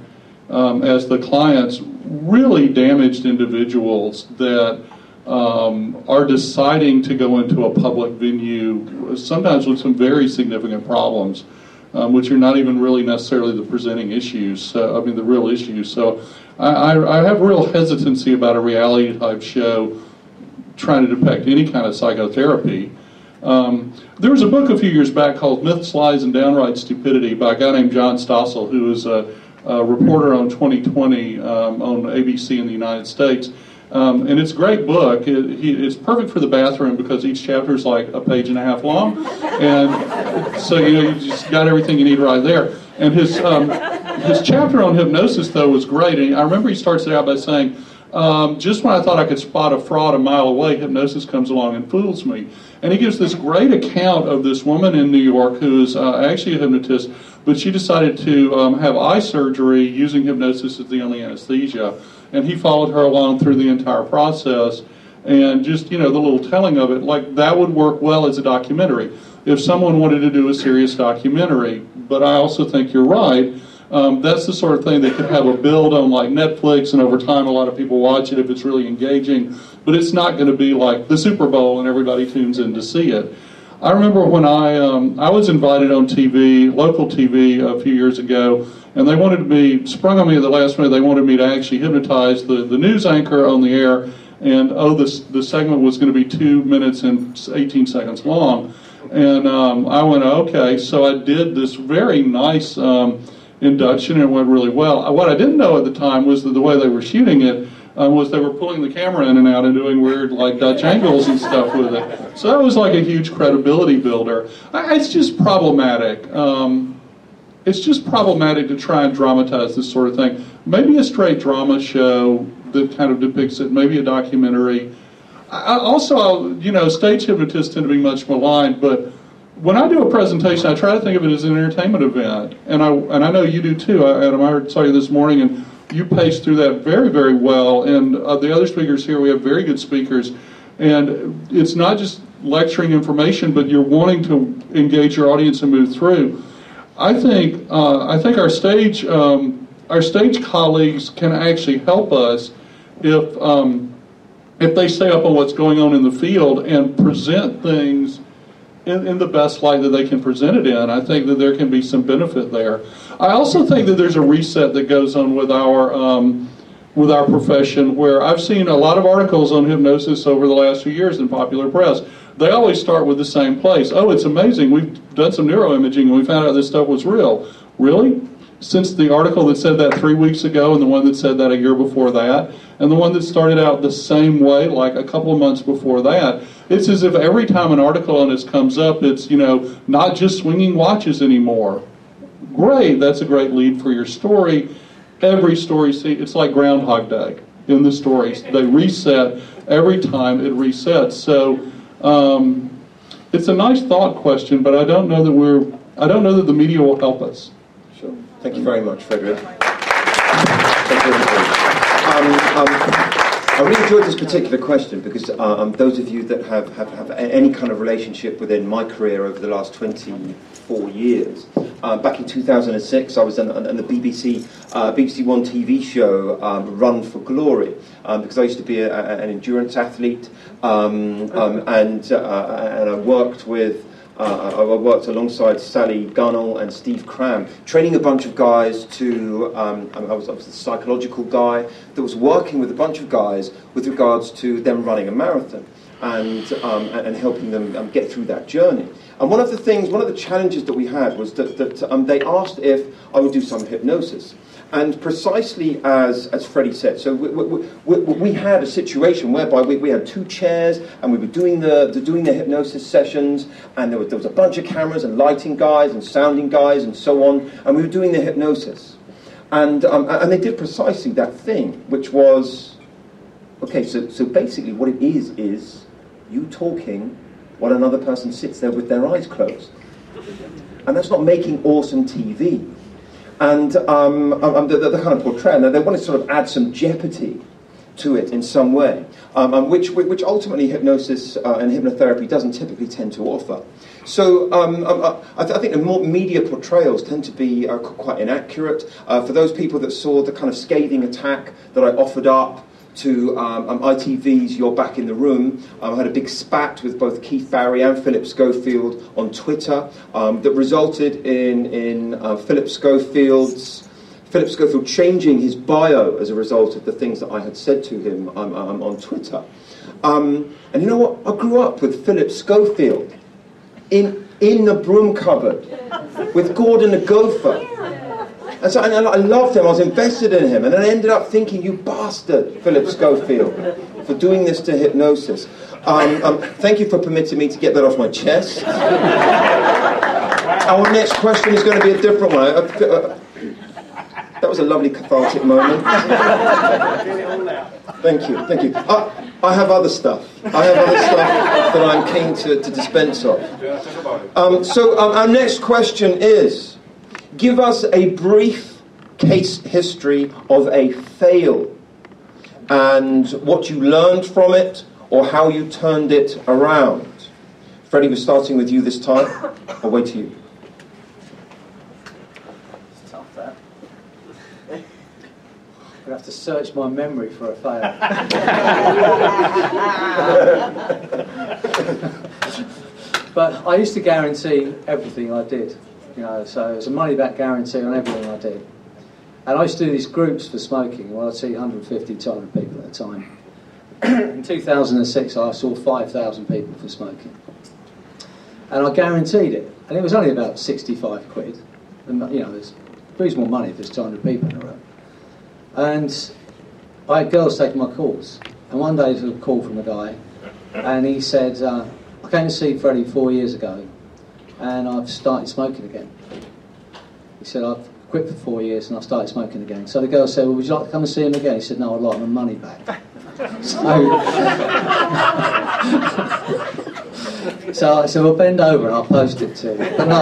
Speaker 5: um, as the clients really damaged individuals that um, are deciding to go into a public venue, sometimes with some very significant problems. um, which are not even really necessarily the presenting issues. So, I mean, the real issues. So, I, I, I have real hesitancy about a reality type show trying to depict any kind of psychotherapy. Um, there was a book a few years back called Myths, Lies, and Downright Stupidity by a guy named John Stossel, who is a, a reporter on 2020 um, on ABC in the United States. Um, and it's a great book. It, he, it's perfect for the bathroom because each chapter is like a page and a half long. And so, you know, you just got everything you need right there. And his, um, his chapter on hypnosis, though, was great. And I remember he starts it out by saying, um, just when I thought I could spot a fraud a mile away, hypnosis comes along and fools me. And he gives this great account of this woman in New York who is uh, actually a hypnotist, but she decided to um, have eye surgery using hypnosis as the only anesthesia. And he followed her along through the entire process. And just, you know, the little telling of it, like that would work well as a documentary if someone wanted to do a serious documentary. But I also think you're right um, that's the sort of thing that could have a build on like Netflix, and over time, a lot of people watch it if it's really engaging. But it's not going to be like the Super Bowl and everybody tunes in to see it. I remember when I um, I was invited on TV, local TV, a few years ago, and they wanted me sprung on me at the last minute. They wanted me to actually hypnotize the, the news anchor on the air, and oh, this the segment was going to be two minutes and 18 seconds long, and um, I went okay. So I did this very nice. Um, induction and it went really well. Uh, what I didn't know at the time was that the way they were shooting it um, was they were pulling the camera in and out and doing weird like Dutch angles and stuff with it. So that was like a huge credibility builder. I, it's just problematic. Um, it's just problematic to try and dramatize this sort of thing. Maybe a straight drama show that kind of depicts it. Maybe a documentary. I, also, you know, stage hypnotists tend to be much maligned, but when I do a presentation, I try to think of it as an entertainment event, and I and I know you do too. Adam, I saw you this morning, and you paced through that very very well. And uh, the other speakers here, we have very good speakers, and it's not just lecturing information, but you're wanting to engage your audience and move through. I think uh, I think our stage um, our stage colleagues can actually help us if um, if they stay up on what's going on in the field and present things in, in, the best light that they can present it in. I think that there can be some benefit there. I also think that there's a reset that goes on with our um, with our profession where I've seen a lot of articles on hypnosis over the last few years in popular press. They always start with the same place. Oh, it's amazing. We've done some neuroimaging and we found out this stuff was real. Really? Since the article that said that three weeks ago and the one that said that a year before that, and the one that started out the same way like a couple of months before that, it's as if every time an article on this comes up, it's, you know, not just swinging watches anymore. Great, that's a great lead for your story. Every story, it's like Groundhog Day in the stories. They reset every time it resets. So um, it's a nice thought question, but I don't know that we're, I don't know that the media will help us.
Speaker 1: Thank you very much, Frederick. Thank you. Um, um, I really enjoyed this particular question because uh, um, those of you that have, have, have any kind of relationship within my career over the last 24 years, uh, back in 2006 I was on, on the BBC, uh, BBC One TV show um, Run for Glory um, because I used to be a, a, an endurance athlete um, um, and, uh, and I worked with uh, I worked alongside Sally Gunnell and Steve Cram, training a bunch of guys to. Um, I was, I was the psychological guy that was working with a bunch of guys with regards to them running a marathon and, um, and helping them um, get through that journey. And one of the things, one of the challenges that we had was that, that um, they asked if I would do some hypnosis. And precisely as, as Freddie said, so we, we, we, we had a situation whereby we, had two chairs and we were doing the, the, doing the hypnosis sessions and there was, there was a bunch of cameras and lighting guys and sounding guys and so on and we were doing the hypnosis. And, um, and they did precisely that thing, which was, okay, so, so basically what it is is you talking while another person sits there with their eyes closed. And that's not making awesome TV and um, um, um, the, the, kind of portrayal. Now, they want to sort of add some jeopardy to it in some way, um, um which, which ultimately hypnosis uh, and hypnotherapy doesn't typically tend to offer. So um, uh, I, I, think the more media portrayals tend to be uh, quite inaccurate. Uh, for those people that saw the kind of scathing attack that I offered up to um, um, ITV's You're Back in the Room. Um, I had a big spat with both Keith Barry and Philip Schofield on Twitter um, that resulted in, in uh, Philip Schofield's Philip Schofield changing his bio as a result of the things that I had said to him um, um, on Twitter. And you know what? I grew up with Philip Schofield in, in the broom cupboard with Gordon the Gopher. And so and I loved him, I was invested in him, and I ended up thinking, you bastard, Philip Schofield, for doing this to hypnosis. Um, um, thank you for permitting me to get that off my chest. Our next question is going to be a different one. Uh, uh, that was a lovely cathartic moment. Thank you, thank you. Uh, I have other stuff. I have other stuff that I'm keen to, to dispense of. Um, so um, our next question is, give us a brief case history of a fail and what you learned from it or how you turned it around. Freddie, we're starting with you this time. I'll wait to you.
Speaker 8: I have to search my memory for a fail. but I used to guarantee everything I did, you know, so it was a money back guarantee on everything I did. And I used to do these groups for smoking, well, I'd see 150, 200 people at a time. In 2006, I saw 5,000 people for smoking. And I guaranteed it. And it was only about 65 quid. And, you know, it's reasonable money if there's 200 people in a room. And I had girls taking my calls. And one day there was a call from a guy, and he said, uh, I came to see Freddie four years ago, and I've started smoking again. He said, I've quit for four years and I started smoking again. So the girl said, Well, would you like to come and see him again? He said, No, I'd like my money back. so, so I said, Well, bend over and I'll post it to you. But no,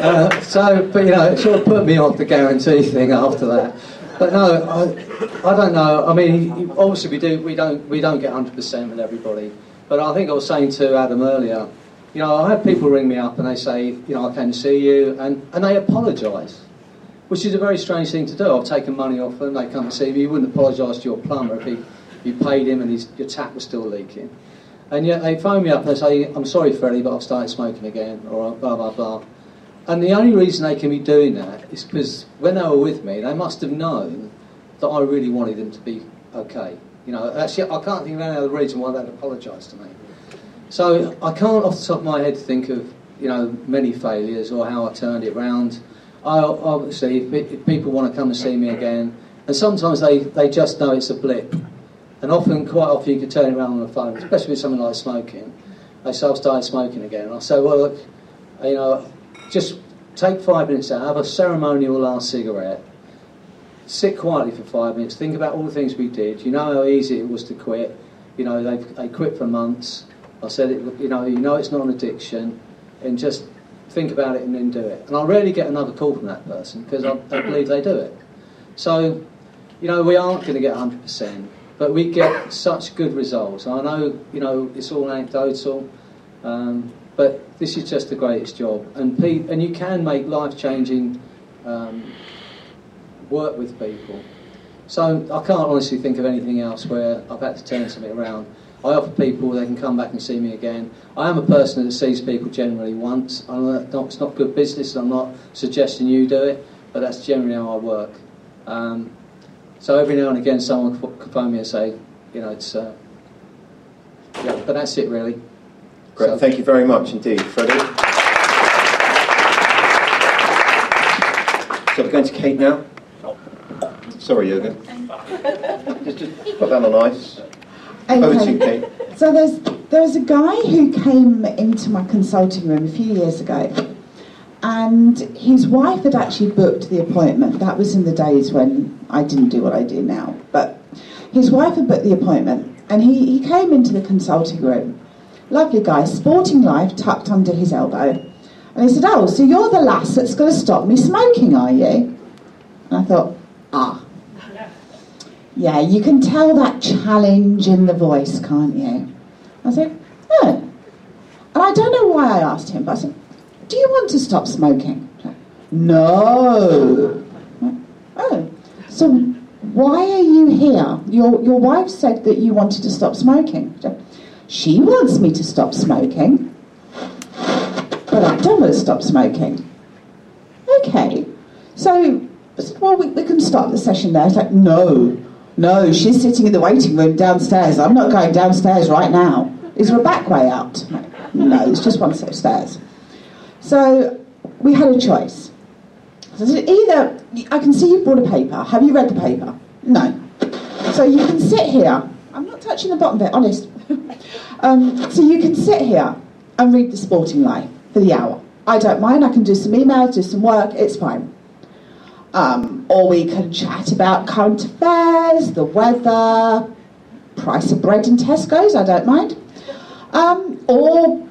Speaker 8: uh, so, but you know, it sort of put me off the guarantee thing after that. But no, I, I don't know. I mean, obviously we do, we don't, we don't get 100% with everybody. But I think I was saying to Adam earlier, you know, I have people ring me up and they say, you know, I came to see you, and, and they apologise, which is a very strange thing to do. I've taken money off them, they come to see me. You wouldn't apologise to your plumber if he, you paid him and his, your tap was still leaking. And yet they phone me up and they say, I'm sorry, Freddie, but I've started smoking again, or uh, blah, blah, blah. And the only reason they can be doing that is because when they were with me, they must have known that I really wanted them to be okay. You know, actually, I can't think of any other reason why they'd apologise to me. So I can't, off the top of my head, think of you know many failures or how I turned it round. I obviously, if people want to come and see me again, and sometimes they, they just know it's a blip, and often, quite often, you can turn it around on the phone, especially with something like smoking. They say I've started smoking again, and I say, well, look, you know, just take five minutes out, have a ceremonial last cigarette, sit quietly for five minutes, think about all the things we did. You know how easy it was to quit. You know, they they quit for months. I said, it, you know, you know it's not an addiction, and just think about it and then do it. And I rarely get another call from that person because I, I believe they do it. So, you know, we aren't going to get 100%, but we get such good results. I know, you know, it's all anecdotal, um, but this is just the greatest job. And, pe- and you can make life changing um, work with people. So I can't honestly think of anything else where I've had to turn something around. I offer people they can come back and see me again. I am a person that sees people generally once. Not, it's not good business. I'm not suggesting you do it, but that's generally how I work. Um, so every now and again, someone could phone me and say, you know, it's uh, yeah, but that's it really.
Speaker 1: Great, so, thank you very much indeed, Freddie. So we're going to Kate now. Sorry, Jürgen. just, just put that on ice.
Speaker 4: Okay.
Speaker 1: Over to you, Kate.
Speaker 4: So there's was a guy who came into my consulting room a few years ago, and his wife had actually booked the appointment. That was in the days when I didn't do what I do now, but his wife had booked the appointment, and he, he came into the consulting room. Lovely guy, sporting life tucked under his elbow. And he said, Oh, so you're the lass that's going to stop me smoking, are you? And I thought, Ah, yeah, you can tell that challenge in the voice, can't you? I said, no. And I don't know why I asked him, but I said, do you want to stop smoking? Said, no. Oh, So why are you here? Your, your wife said that you wanted to stop smoking. She wants me to stop smoking, but I don't want to stop smoking. Okay. So, I said, well, we, we can start the session there. It's like, no, no, she's sitting in the waiting room downstairs. I'm not going downstairs right now. Is there a back way out? No, it's just one set of stairs. So we had a choice. So said, either, I can see you brought a paper. Have you read the paper? No. So you can sit here. I'm not touching the bottom bit, honest. um, so you can sit here and read the sporting life for the hour. I don't mind. I can do some emails, do some work. It's fine. Um, or we can chat about current affairs, the weather, price of bread in Tesco's. I don't mind. Um, or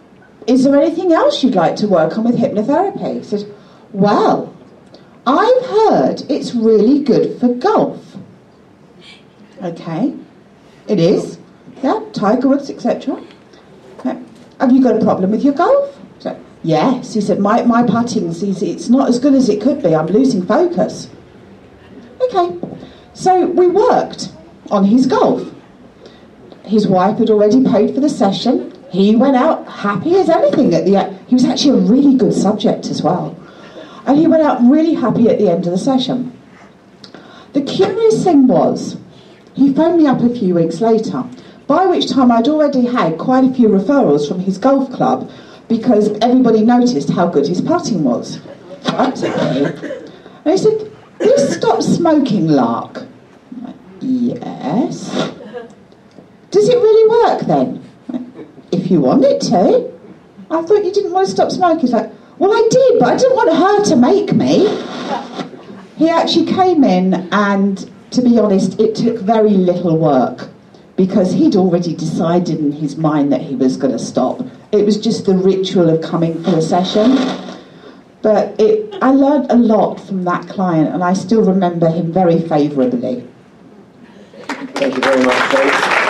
Speaker 4: is there anything else you'd like to work on with hypnotherapy? He said, well, I've heard it's really good for golf. Okay, it is. Yeah, Tiger Woods, etc. Have you got a problem with your golf? Yes. He said, my, my putting, it's not as good as it could be. I'm losing focus. Okay, so we worked on his golf. His wife had already paid for the session. He went out happy as anything at the end. He was actually a really good subject as well. And he went out really happy at the end of the session. The curious thing was, he phoned me up a few weeks later, by which time I'd already had quite a few referrals from his golf club because everybody noticed how good his putting was. Right? And he said, stop smoking lark. Yes. Does it really work then? If you want it to. I thought you didn't want to stop smoking. He's like, well, I did, but I didn't want her to make me. He actually came in, and to be honest, it took very little work because he'd already decided in his mind that he was going to stop. It was just the ritual of coming for the session. But it, I learned a lot from that client, and I still remember him very favourably.
Speaker 1: Thank you very much, Kate.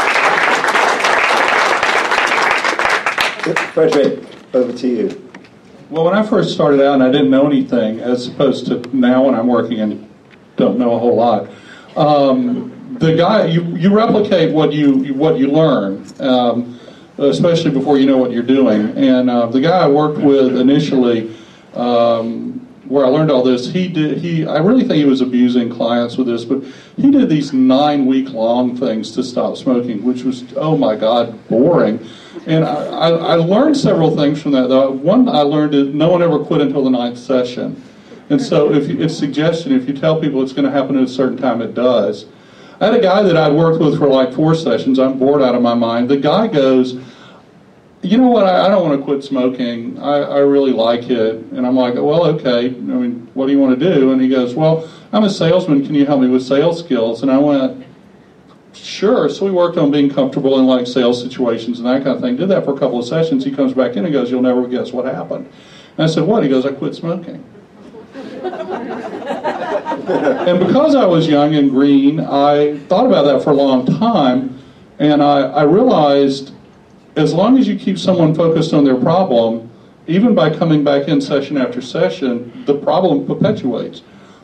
Speaker 1: Frederick, over to you.
Speaker 5: Well, when I first started out and I didn't know anything, as opposed to now when I'm working and don't know a whole lot, um, the guy you, you replicate what you what you learn, um, especially before you know what you're doing. And uh, the guy I worked with initially, um, where I learned all this, he did he I really think he was abusing clients with this, but he did these nine week long things to stop smoking, which was oh my god boring. And I, I, learned several things from that. One I learned is no one ever quit until the ninth session. And so if you, it's suggestion, if you tell people it's going to happen at a certain time, it does. I had a guy that I'd worked with for like four sessions. I'm bored out of my mind. The guy goes, you know what, I, I don't want to quit smoking. I, I really like it. And I'm like, well, okay. I mean, what do you want to do? And he goes, well, I'm a salesman. Can you help me with sales skills? And I went, Sure. So we worked on being comfortable in like sales situations and that kind of thing. Did that for a couple of sessions. He comes back in and goes, You'll never guess what happened. And I said, What? He goes, I quit smoking. and because I was young and green, I thought about that for a long time. And I, I realized as long as you keep someone focused on their problem, even by coming back in session after session, the problem perpetuates.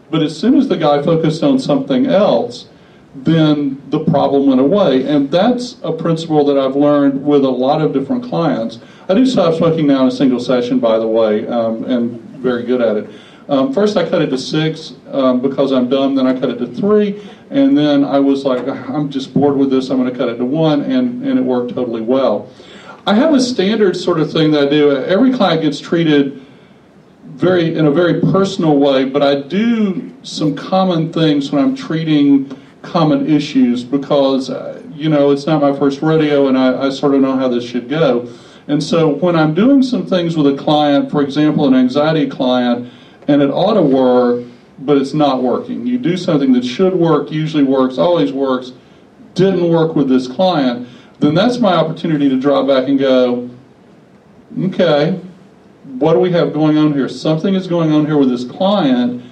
Speaker 5: But as soon as the guy focused on something else, then the problem went away. And that's a principle that I've learned with a lot of different clients. I do stop smoking now in a single session, by the way, um, and very good at it. Um, first, I cut it to six um, because I'm dumb. Then I cut it to three, and then I was like, I'm just bored with this. I'm going to cut it to one, and, and it worked totally well. I have a standard sort of thing that I do. Every client gets treated very in a very personal way, but I do some common things when I'm treating common issues because, uh, you know, it's not my first rodeo and I, I sort of know how this should go. And so when I'm doing some things with a client, for example, an anxiety client, and it ought to work, but it's not working. You do something that should work, usually works, always works, didn't work with this client, then that's my opportunity to draw back and go, okay, what do we have going on here? Something is going on here with this client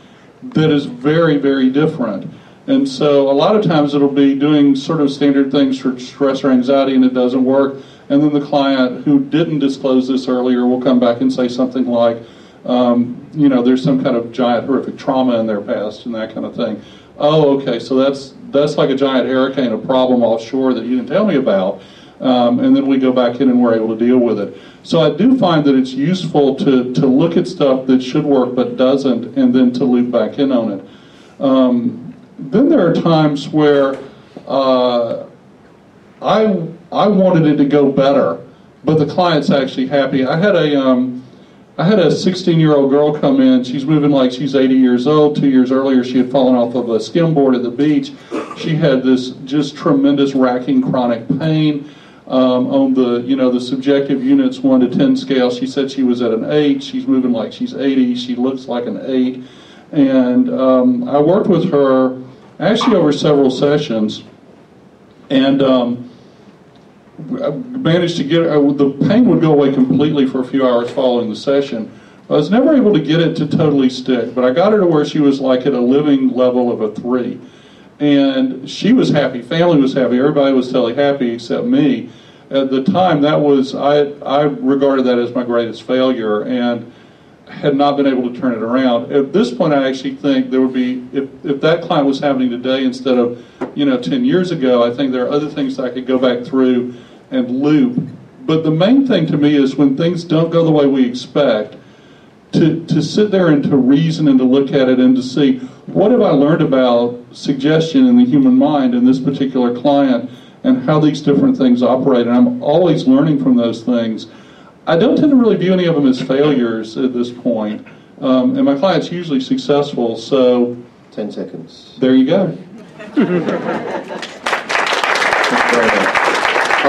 Speaker 5: that is very, very different. And so a lot of times it'll be doing sort of standard things for stress or anxiety and it doesn't work. And then the client who didn't disclose this earlier will come back and say something like, um, you know, there's some kind of giant horrific trauma in their past and that kind of thing. oh, okay, so that's that's like a giant hurricane, a problem offshore that you didn't tell me about. Um, and then we go back in and we're able to deal with it. So I do find that it's useful to, to look at stuff that should work but doesn't, and then to loop back in on it. Um, then there are times where uh, I I wanted it to go better, but the client's actually happy. I had a um, I had a 16 year old girl come in. She's moving like she's 80 years old. Two years earlier, she had fallen off of a skimboard at the beach. She had this just tremendous racking chronic pain. Um, on the you know the subjective units one to ten scale, she said she was at an eight. She's moving like she's 80. She looks like an eight, and um, I worked with her actually over several sessions, and um, I managed to get uh, the pain would go away completely for a few hours following the session. I was never able to get it to totally stick, but I got her to where she was like at a living level of a three. And she was happy, family was happy, everybody was totally happy except me. At the time, that was, I, I regarded that as my greatest failure and had not been able to turn it around. At this point, I actually think there would be, if, if that client was happening today instead of, you know, 10 years ago, I think there are other things that I could go back through and loop. But the main thing to me is when things don't go the way we expect, to, to sit there and to reason and to look at it and to see what have I learned about suggestion in the human mind in this particular client and how these different things operate. And I'm always learning from those things. I don't tend to really view any of them as failures at this point. Um, and my client's usually successful, so.
Speaker 1: 10 seconds.
Speaker 5: There you go.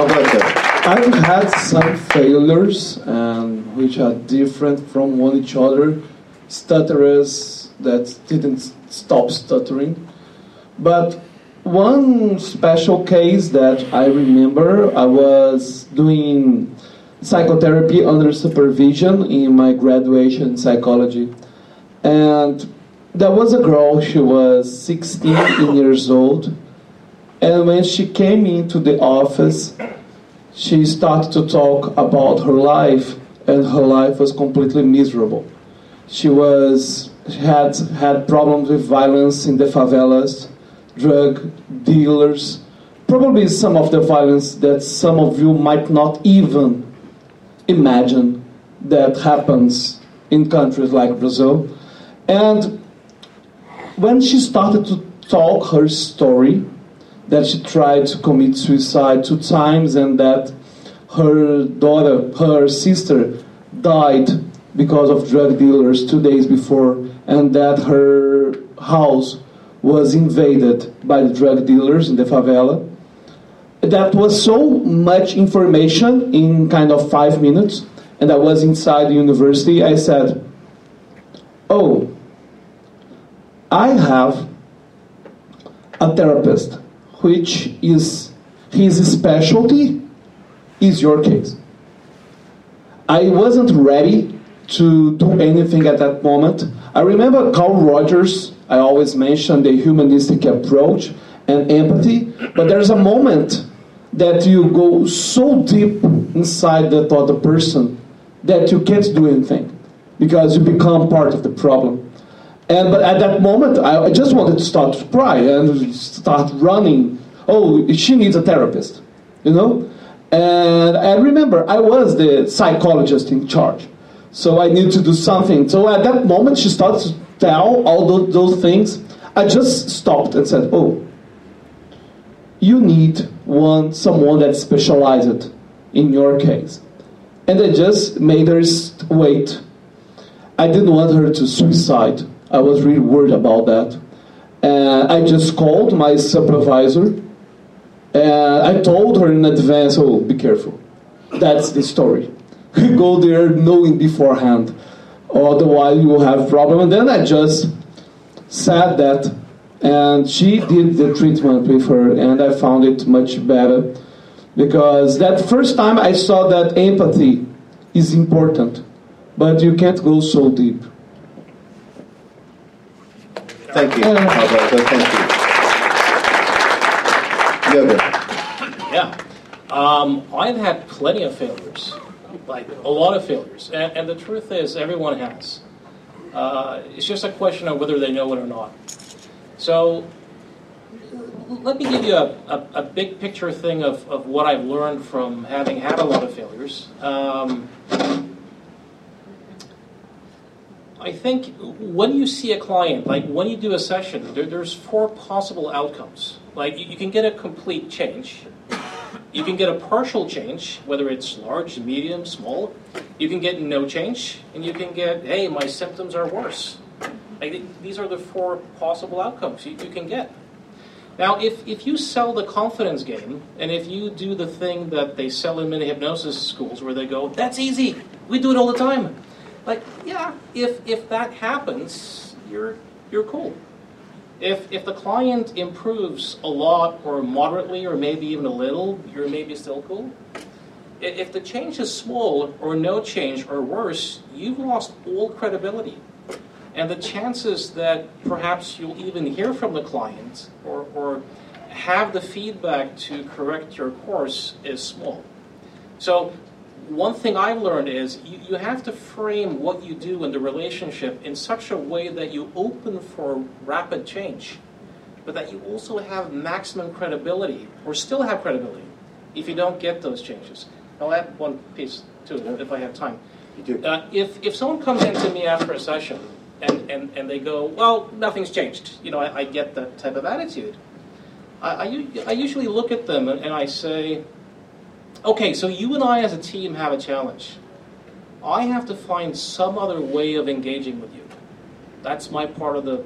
Speaker 1: Alberto.
Speaker 6: I've had some failures, um, which are different from one each other. Stutterers that didn't stop stuttering. But one special case that I remember, I was doing psychotherapy under supervision in my graduation in psychology. And there was a girl, she was 16 years old. And when she came into the office, she started to talk about her life, and her life was completely miserable. She was had had problems with violence in the favelas, drug dealers, probably some of the violence that some of you might not even imagine that happens in countries like Brazil. And when she started to talk her story, that she tried to commit suicide two times and that her daughter, her sister, died because of drug dealers two days before, and that her house was invaded by the drug dealers in the favela. That was so much information in kind of five minutes, and I was inside the university. I said, Oh, I have a therapist, which is his specialty is your case. I wasn't ready to do anything at that moment. I remember Carl Rogers, I always mention the humanistic approach and empathy, but there's a moment that you go so deep inside that other person that you can't do anything because you become part of the problem. And but at that moment, I, just wanted to start to cry and start running. Oh, she needs a therapist, you know. And I remember I was the psychologist in charge. So I need to do something. So at that moment, she starts to tell all those, those things. I just stopped and said, "Oh, you need one someone that specialized in your case." And I just made her wait. I didn't want her to suicide. I was really worried about that. And I just called my supervisor. And I told her in advance, "Oh, be careful. That's the story." go there knowing beforehand. Otherwise, you will have problem. And then I just said that, and she did the treatment with her, and I found it much better because that first time I saw that empathy is important, but you can't go so deep.
Speaker 1: Thank you, Alberto. Thank you. Yoga.
Speaker 7: Yeah. Um, I've had plenty of failures, like a lot of failures. And, and the truth is, everyone has. Uh, it's just a question of whether they know it or not. So let me give you a, a, a, big picture thing of, of what I've learned from having had a lot of failures. Um, I think when you see a client, like when you do a session, there, there's four possible outcomes. Like you, you, can get a complete change, you can get a partial change, whether it's large, medium, small. You can get no change, and you can get, hey, my symptoms are worse. Like, these are the four possible outcomes you, you can get. Now, if, if you sell the confidence game, and if you do the thing that they sell in many hypnosis schools where they go, that's easy, we do it all the time like, yeah, if, if that happens, you're, you're cool. If, if the client improves a lot or moderately or maybe even a little, you're maybe still cool. If the change is small or no change or worse, you've lost all credibility. And the chances that perhaps you'll even hear from the client or, or have the feedback to correct your course is small. So one thing I've learned is you, you have to frame what you do in the relationship in such a way that you open for rapid change, but that you also have maximum credibility, or still have credibility, if you don't get those changes. I'll add one piece to it if I have time.
Speaker 1: You do.
Speaker 7: Uh, if, if someone comes into me after a session and, and, and they go, well, nothing's changed, you know, I, I get that type of attitude. I, I, I usually look at them and, and I say, Okay, so you and I as a team have a challenge. I have to find some other way of engaging with you. That's my part of the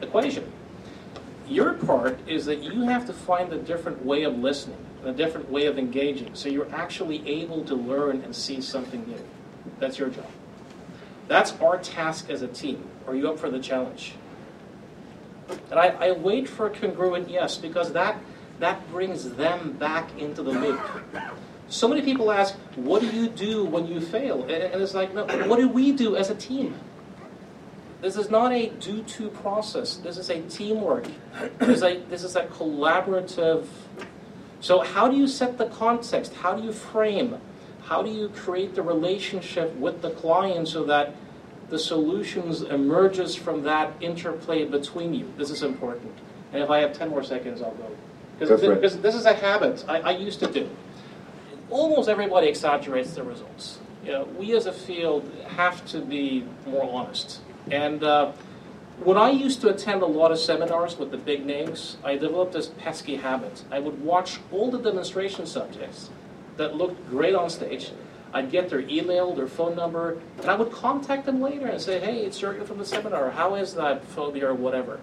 Speaker 7: equation. Your part is that you have to find a different way of listening, a different way of engaging, so you're actually able to learn and see something new. That's your job. That's our task as a team. Are you up for the challenge? And I, I wait for a congruent yes, because that, that brings them back into the loop. So many people ask, what do you do when you fail? And it's like, no, what do we do as a team? This is not a do-to process. This is a teamwork. This is a, this is a collaborative. So how do you set the context? How do you frame? How do you create the relationship with the client so that the solutions emerges from that interplay between you? This is important. And if I have 10 more seconds, I'll go. Because this, this, is a habit I, I used to do almost everybody exaggerates the results. You know, we as a field have to be more honest. And uh, when I used to attend a lot of seminars with the big names, I developed this pesky habit. I would watch all the demonstration subjects that looked great on stage. I'd get their email, their phone number, and I would contact them later and say, hey, it's Jürgen from the seminar. How is that phobia or whatever?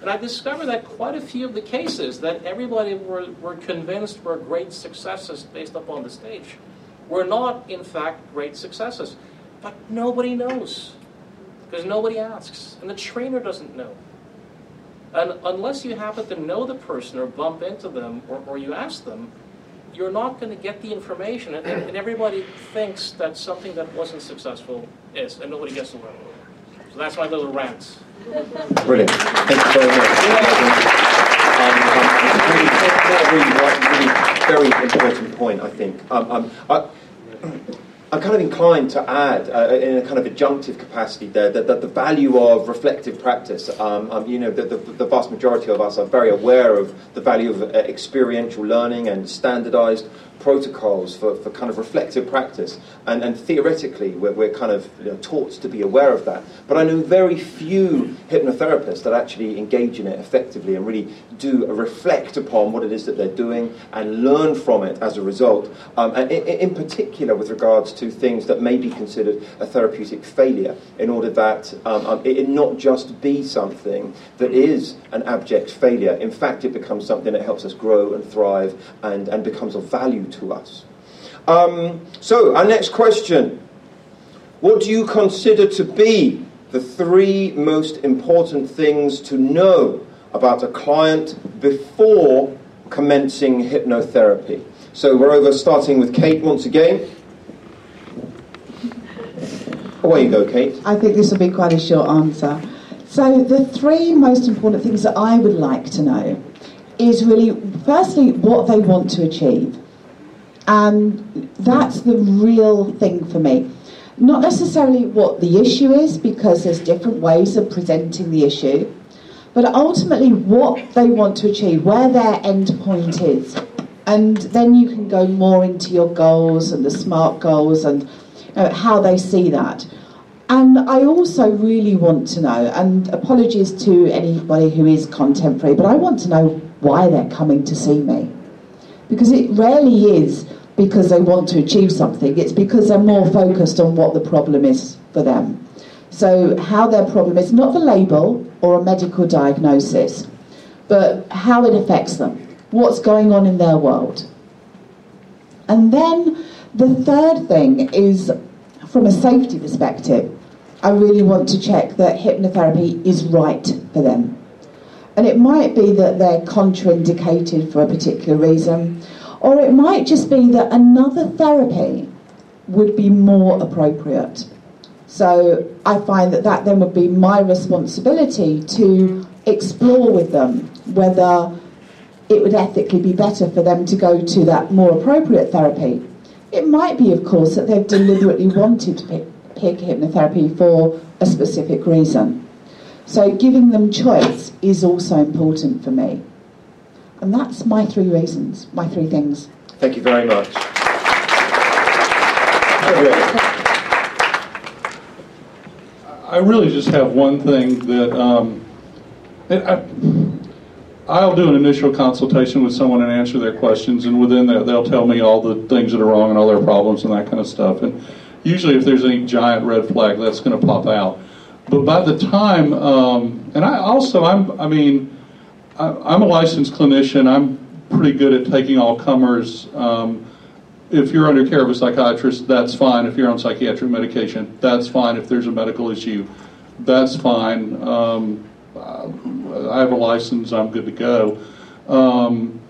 Speaker 7: And I discovered that quite a few of the cases that everybody were, were convinced were great successes based upon the stage were not, in fact, great successes. But nobody knows because nobody asks, and the trainer doesn't know. And unless you happen to know the person or bump into them or, or you ask them, you're not going to get the information. And, and, everybody thinks that something that wasn't successful is, and nobody gets to learn. So that's my little rant.
Speaker 1: Brilliant. Thank you very much. Um, um, really, really, really, very important point, I think. Um, um I, I'm kind of inclined to add, uh, in a kind of adjunctive capacity there, that, that the value of reflective practice. Um, um, you know, the, the, the, vast majority of us are very aware of the value of uh, experiential learning and standardized protocols for, for kind of reflective practice. And, and theoretically, we're, we're kind of you know, taught to be aware of that. But I know very few hypnotherapists that actually engage in it effectively and really do reflect upon what it is that they're doing and learn from it as a result. Um, and in, in particular, with regards to things that may be considered a therapeutic failure, in order that um, um, it, not just be something that is an abject failure. In fact, it becomes something that helps us grow and thrive and, and becomes of value to us. Um, so, our next question What do you consider to be the three most important things to know about a client before commencing hypnotherapy? So, we're over starting with Kate once again. Away you go, Kate.
Speaker 4: I think this will be quite a short answer. So, the three most important things that I would like to know is really, firstly, what they want to achieve. And that's the real thing for me. Not necessarily what the issue is, because there's different ways of presenting the issue, but ultimately what they want to achieve, where their end point is. And then you can go more into your goals and the SMART goals and uh, how they see that. And I also really want to know, and apologies to anybody who is contemporary, but I want to know why they're coming to see me. Because it rarely is because they want to achieve something, it's because they're more focused on what the problem is for them. So, how their problem is not the label or a medical diagnosis, but how it affects them, what's going on in their world. And then the third thing is from a safety perspective, I really want to check that hypnotherapy is right for them. And it might be that they're contraindicated for a particular reason, or it might just be that another therapy would be more appropriate. So I find that that then would be my responsibility to explore with them whether it would ethically be better for them to go to that more appropriate therapy. It might be, of course, that they've deliberately wanted to pick, pick hypnotherapy for a specific reason. So giving them choice is also important for me. And that's my three reasons, my three things.
Speaker 1: Thank you very much.
Speaker 5: I really just have one thing that um, I, I'll do an initial consultation with someone and answer their questions, and within that, they'll tell me all the things that are wrong and all their problems and that kind of stuff. And usually, if there's any giant red flag, that's going to pop out. But by the time, um, and I also, I'm, I mean, I, am a licensed clinician. I'm pretty good at taking all comers. Um, if you're under care of a psychiatrist, that's fine. If you're on psychiatric medication, that's fine. If there's a medical issue, that's fine. Um, I have a license, I'm good to go. Um,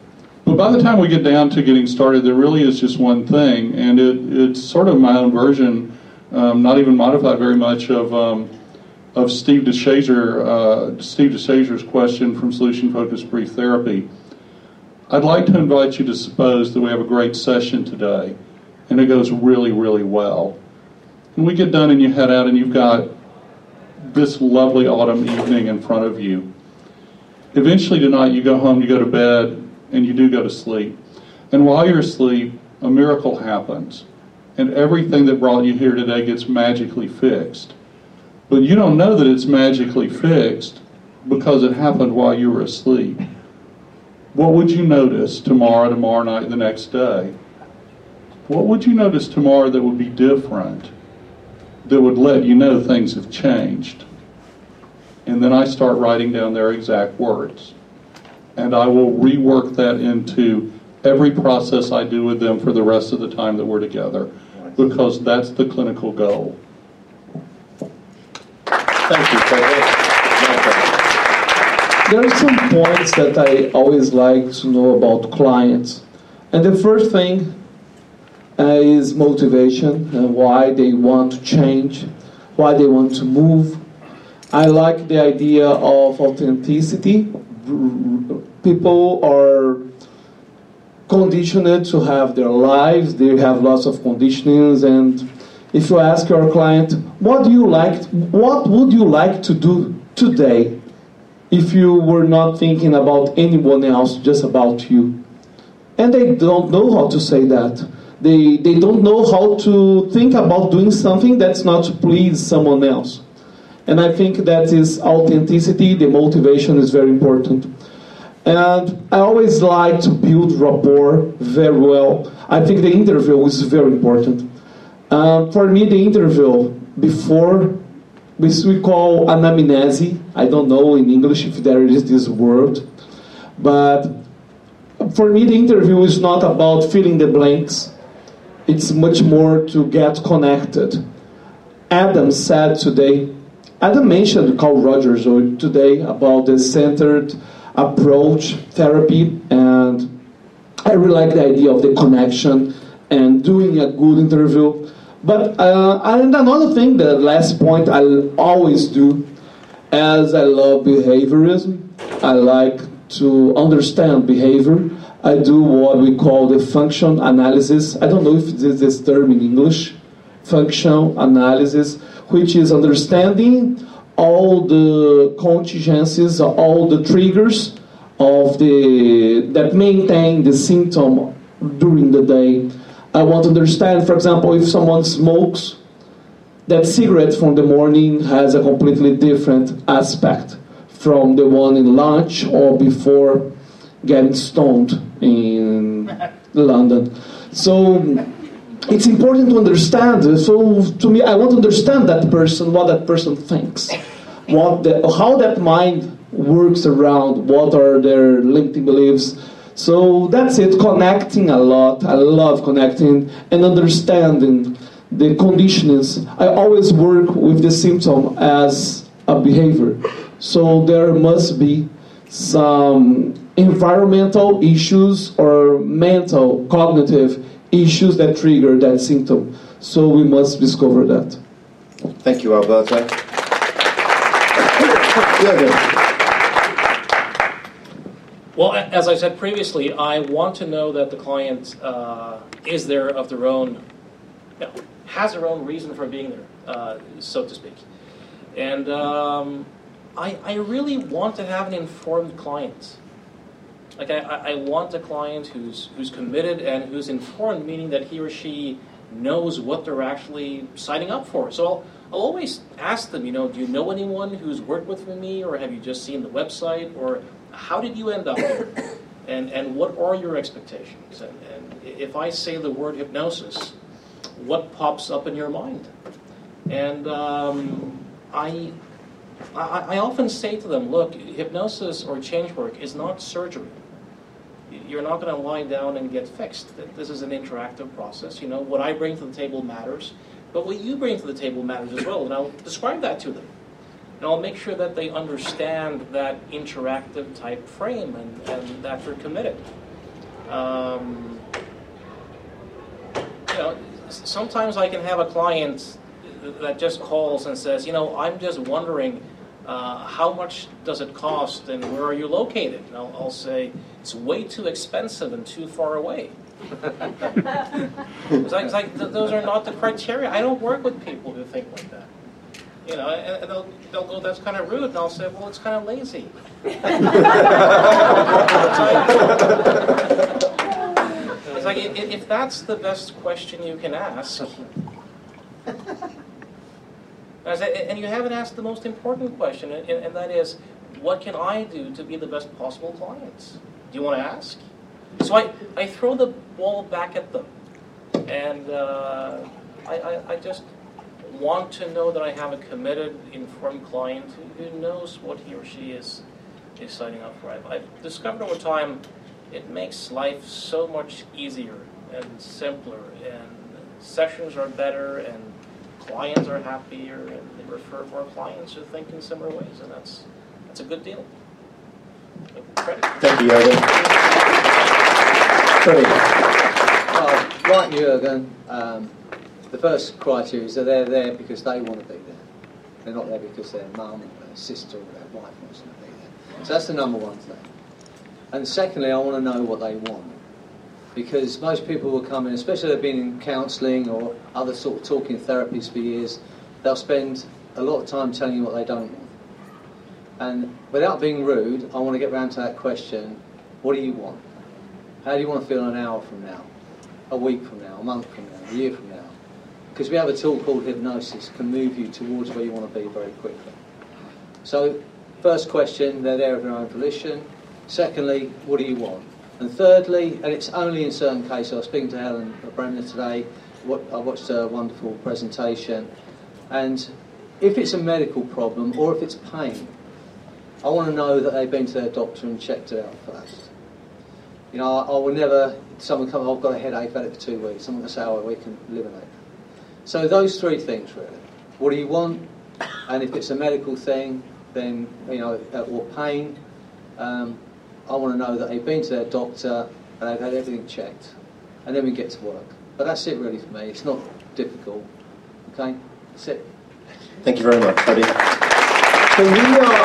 Speaker 5: but by the time we get down to getting started, there really is just one thing, and it, it's sort of my own version, um, not even modified very much, of, um, of Steve de Shazer, uh, Steve de Shazer's question from Solution Focused Brief Therapy. I'd like to invite you to suppose that we have a great session today, and it goes really, really well. And we get done, and you head out, and you've got this lovely autumn evening in front of you. Eventually, tonight, you go home, you go to bed, and you do go to sleep. And while you're asleep, a miracle happens, and everything that brought you here today gets magically fixed. But you don't know that it's magically fixed because it happened while you were asleep. What would you notice tomorrow, tomorrow night, the next day? What would you notice tomorrow that would be different, that would let you know things have changed? And then I start writing down their exact words. And I will rework that into every process I do with them for the rest of the time that we're together, because that's the clinical goal.
Speaker 1: Thank you,
Speaker 6: there are some points that I always like to know about clients. And the first thing uh, is motivation, uh, why they want to change, why they want to move. I like the idea of authenticity. People are conditioned to have their lives, they have lots of conditionings, and if you ask your client, what do you like, what would you like to do today? If you were not thinking about anyone else, just about you. And they don't know how to say that. They, they don't know how to think about doing something that's not to please someone else. And I think that is authenticity, the motivation is very important. And I always like to build rapport very well. I think the interview is very important. Uh, for me, the interview before which we call anamnese. I don't know in English if there is this word, but for me, the interview is not about filling the blanks. It's much more to get connected. Adam said today, Adam mentioned Carl Rogers today about the centered approach therapy, and I really like the idea of the connection and doing a good interview. But uh, and another thing, the last point I always do, as I love behaviorism, I like to understand behavior. I do what we call the function analysis. I don't know if this is term in English, function analysis, which is understanding all the contingencies, all the triggers of the that maintain the symptom during the day. I want to understand, for example, if someone smokes, that cigarette from the morning has a completely different aspect from the one in lunch or before getting stoned in London. So it's important to understand. So to me, I want to understand that person, what that person thinks, what the, how that mind works around, what are their limiting beliefs. So that's it, connecting a lot. I love connecting and understanding the conditionings. I always work with the symptom as a behavior. So there must be some environmental issues or mental, cognitive issues that trigger that symptom. So we must discover that.
Speaker 1: Thank you, Alberto.
Speaker 7: As I said previously, I want to know that the client uh, is there of their own, you know, has their own reason for being there, uh, so to speak. And um, I, I really want to have an informed client. Like I, I want a client who's who's committed and who's informed, meaning that he or she knows what they're actually signing up for. So I'll, I'll always ask them, you know, do you know anyone who's worked with me, or have you just seen the website, or how did you end up here? And, and what are your expectations? And, and if I say the word hypnosis, what pops up in your mind? And um, I, I, I often say to them, look, hypnosis or change work is not surgery. You're not going to lie down and get fixed. This is an interactive process. You know, what I bring to the table matters, but what you bring to the table matters as well. And I'll describe that to them. And I'll make sure that they understand that interactive type frame and, and that they're committed. Um, you know, sometimes I can have a client that just calls and says, you know, I'm just wondering uh, how much does it cost and where are you located? And I'll, I'll say, it's way too expensive and too far away. it's like, it's like th- those are not the criteria. I don't work with people who think like that. You know, and, and they'll, they'll go, that's kind of rude. And I'll say, well, it's kind of lazy. it's like, if, if that's the best question you can ask, and you haven't asked the most important question, and, and that is, what can I do to be the best possible client? Do you want to ask? So I, I throw the ball back at them, and uh, I, I, I just want to know that I have a committed, informed client who, who knows what he or she is, is signing up for. I've, I've discovered over time it makes life so much easier and simpler, and sessions are better, and clients are happier, and they refer more clients who think in similar ways, and that's that's a good deal.
Speaker 1: Thank you, Jürgen.
Speaker 8: Freddie. Well, like Jürgen, um, the first criteria is that they're there because they want to be there. They're not there because their mum or their sister or their wife wants them to be there. So that's the number one thing. And secondly, I want to know what they want. Because most people will come in, especially if they've been in counselling or other sort of talking therapies for years, they'll spend a lot of time telling you what they don't want. And without being rude, I want to get round to that question what do you want? How do you want to feel an hour from now, a week from now, a month from now, a year from now? Because we have a tool called hypnosis, can move you towards where you want to be very quickly. So, first question, they're there of their own volition. Secondly, what do you want? And thirdly, and it's only in certain cases, I was speaking to Helen Bremner today, I watched a wonderful presentation, and if it's a medical problem or if it's pain, I want to know that they've been to their doctor and checked it out first. You know, I, I will never, someone come, oh, I've got a headache, I've had it for two weeks, someone will say, oh, we can eliminate. So those three things really. What do you want? And if it's a medical thing, then, you know, uh, or pain, um, I want to know that they've been to their doctor and they've had everything checked. And then we get to work. But that's it really for me. It's not difficult. Okay? That's it.
Speaker 1: Thank you very much, Buddy. So we are,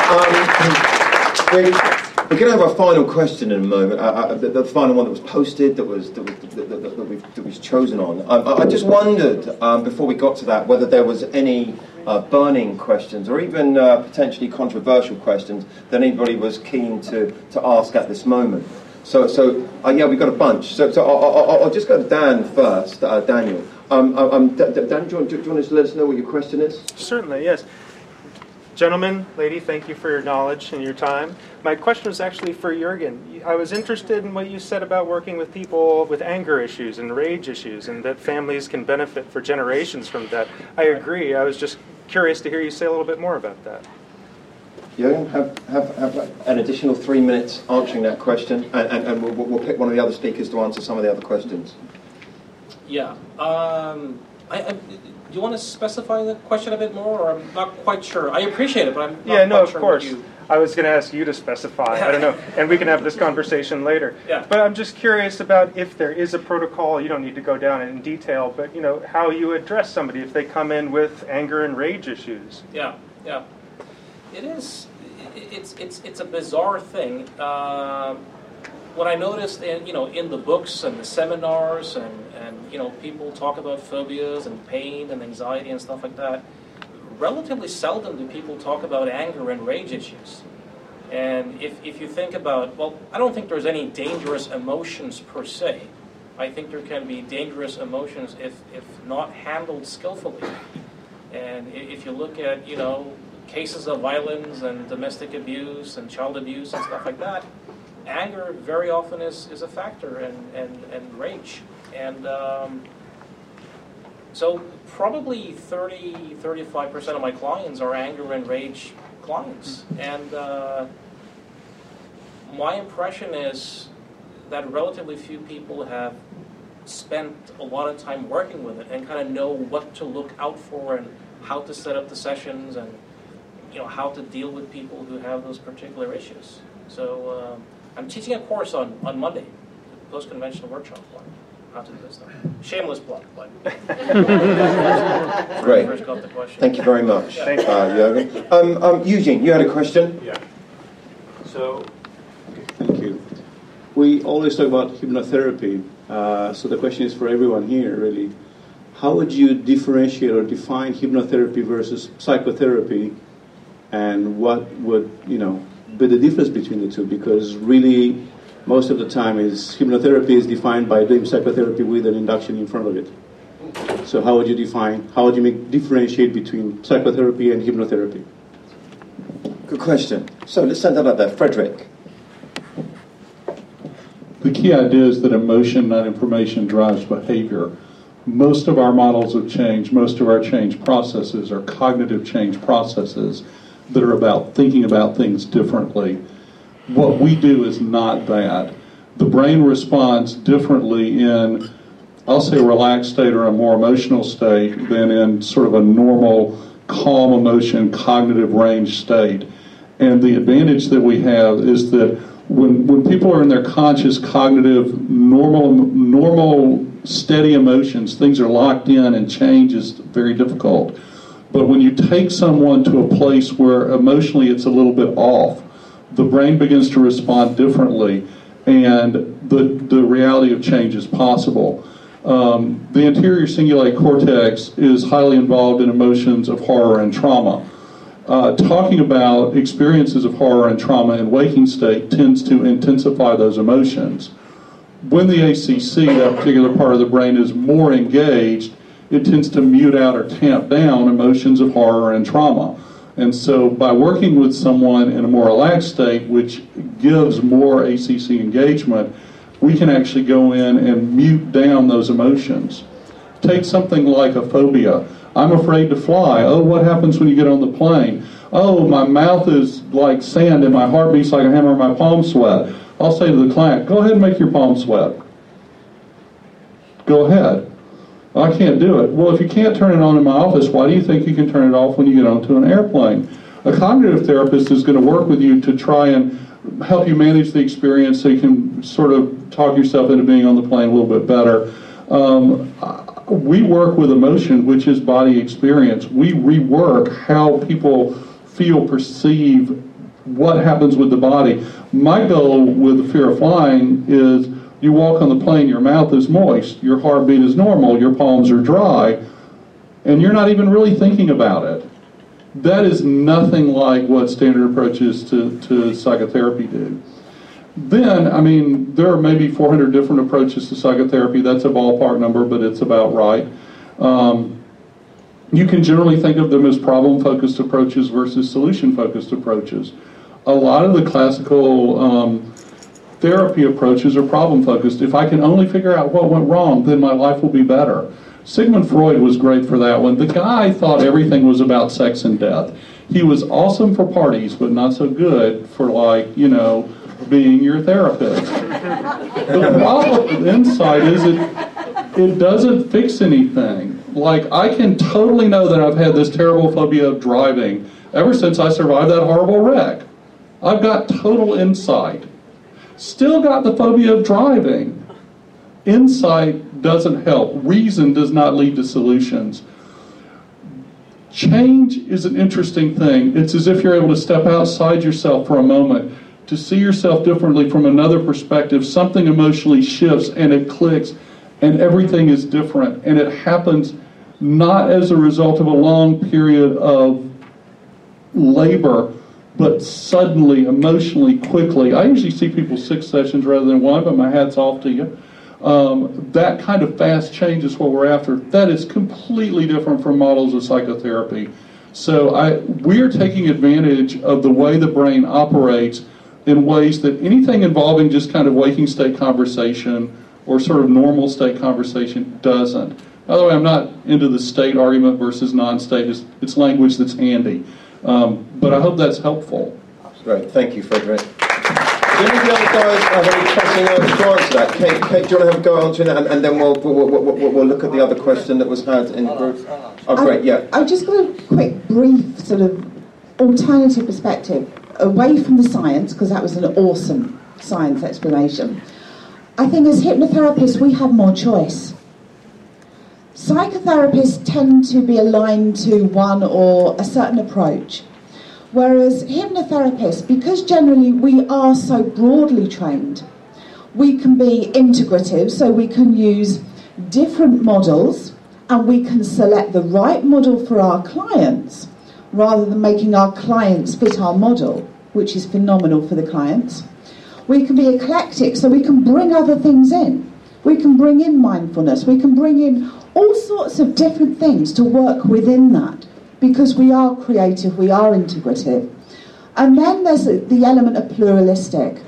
Speaker 1: um, we're, going to have our final question in a moment. Uh, uh, the, final one that was posted, that was that, was, that, that, that, that was chosen on. Um, I just wondered um, before we got to that whether there was any uh, burning questions or even uh, potentially controversial questions that anybody was keen to, to ask at this moment. So, so uh, yeah, we've got a bunch. So, so I'll, I'll, I'll just go to Dan first, uh, Daniel. Um, um, Dan, do you, want, do you want to let us know what your question is?
Speaker 10: Certainly, yes. Gentlemen, lady, thank you for your knowledge and your time. My question was actually for Jürgen. I was interested in what you said about working with people with anger issues and rage issues, and that families can benefit for generations from that. I agree. I was just curious to hear you say a little bit more about that.
Speaker 1: Jürgen, have, have, have an additional three minutes answering that question, and, and, and we'll, we'll pick one of the other speakers to answer some of the other questions.
Speaker 7: Yeah. Um, I, I, do you want to specify the question a bit more, or I'm not quite sure? I appreciate it, but I'm not
Speaker 10: yeah, no, of
Speaker 7: sure
Speaker 10: course.
Speaker 7: You...
Speaker 10: I was going to ask you to specify. I don't know, and we can have this conversation later.
Speaker 7: Yeah.
Speaker 10: But I'm just curious about if there is a protocol. You don't need to go down in detail, but you know how you address somebody if they come in with anger and rage issues.
Speaker 7: Yeah, yeah. It is. It's it's it's a bizarre thing. Uh, what I noticed in you know in the books and the seminars and and you know people talk about phobias and pain and anxiety and stuff like that. Relatively seldom do people talk about anger and rage issues. And if, if you think about, well, I don't think there's any dangerous emotions per se. I think there can be dangerous emotions if, if not handled skillfully. And if you look at, you know, cases of violence and domestic abuse and child abuse and stuff like that, anger very often is, is a factor and, and, and rage. And um, so probably 30, 35% of my clients are anger and rage clients. And uh, my impression is that relatively few people have spent a lot of time working with it and kind of know what to look out for and how to set up the sessions and you know how to deal with people who have those particular issues. So um, I'm teaching a course on, on Monday, post-conventional workshop on how to do this stuff. Shameless plug, but
Speaker 1: Great.
Speaker 7: first got the question.
Speaker 1: Thank you very much,
Speaker 7: Thank you.
Speaker 1: uh, Jürgen. Um, um, Eugene, you had a question?
Speaker 9: Yeah. So, thank you. We always talk about hypnotherapy. Uh, so the question is for everyone here, really. How would you differentiate or define hypnotherapy versus psychotherapy, and what would you know be the difference between the two? Because really, most of the time, is hypnotherapy is defined by doing psychotherapy with an induction in front of it. So how would you define? How would you make differentiate between psychotherapy and hypnotherapy?
Speaker 1: Good question. So let's send that up there. Fredric.
Speaker 5: The key idea is that emotion, not information, drives behavior. Most of our models of change, most of our change processes are cognitive change processes that are about thinking about things differently. What we do is not that. The brain responds differently in, I'll say, a relaxed state or a more emotional state than in sort of a normal, calm emotion, cognitive range state. And the advantage that we have is that when, when people are in their conscious, cognitive, normal, normal, steady emotions, things are locked in and change is very difficult. But when you take someone to a place where emotionally it's a little bit off, the brain begins to respond differently, and the, the reality of change is possible. Um, the anterior cingulate cortex is highly involved in emotions of horror and trauma. Uh, talking about experiences of horror and trauma in waking state tends to intensify those emotions. When the ACC, that particular part of the brain, is more engaged, it tends to mute out or tamp down emotions of horror and trauma. And so, by working with someone in a more relaxed state, which gives more ACC engagement, we can actually go in and mute down those emotions. Take something like a phobia. I'm afraid to fly. Oh, what happens when you get on the plane? Oh, my mouth is like sand and my heart beats like a hammer and my palms sweat. I'll say to the client, go ahead and make your palms sweat. Go ahead. I can't do it. Well, if you can't turn it on in my office, why do you think you can turn it off when you get onto an airplane? A cognitive therapist is going to work with you to try and help you manage the experience so you can sort of talk yourself into being on the plane a little bit better. Um, we work with emotion, which is body experience. We rework how people feel, perceive what happens with the body. My goal with the fear of flying is you walk on the plane, your mouth is moist, your heartbeat is normal, your palms are dry, and you're not even really thinking about it. That is nothing like what standard approaches to, to psychotherapy do. Then, I mean, there are maybe 400 different approaches to psychotherapy. That's a ballpark number, but it's about right. Um, you can generally think of them as problem focused approaches versus solution focused approaches. A lot of the classical um, therapy approaches are problem focused. If I can only figure out what went wrong, then my life will be better. Sigmund Freud was great for that one. The guy thought everything was about sex and death. He was awesome for parties, but not so good for, like, you know, being your therapist. the problem with insight is it, it doesn't fix anything. Like, I can totally know that I've had this terrible phobia of driving ever since I survived that horrible wreck. I've got total insight. Still got the phobia of driving. Insight doesn't help. Reason does not lead to solutions. Change is an interesting thing. It's as if you're able to step outside yourself for a moment to see yourself differently from another perspective. Something emotionally shifts and it clicks, and everything is different. And it happens not as a result of a long period of labor, but suddenly, emotionally, quickly. I usually see people six sessions rather than one, but my hat's off to you. Um, that kind of fast change is what we're after. That is completely different from models of psychotherapy. So I, we're taking advantage of the way the brain operates in ways that anything involving just kind of waking state conversation or sort of normal state conversation doesn't. By the way, I'm not into the state argument versus non-state. It's, it's language that's handy. Um, but I hope that's helpful.
Speaker 1: Great, thank you, Fredric. Do any of the other guys have any pressing notes to answer that? Kate, Kate, do you want to have a go answering that, and, and then we'll, we'll, we'll, we'll, we'll look at the other question that was had in the group? Oh, great, yeah.
Speaker 4: I've just got a quick, brief sort of alternative perspective away from the science, because that was an awesome science explanation. I think as hypnotherapists, we have more choice. Psychotherapists tend to be aligned to one or a certain approach. Whereas hypnotherapists, because generally we are so broadly trained, we can be integrative, so we can use different models and we can select the right model for our clients rather than making our clients fit our model, which is phenomenal for the clients. We can be eclectic, so we can bring other things in. We can bring in mindfulness, we can bring in all sorts of different things to work within that because we are creative, we are integrative. And then there's the element of pluralistic.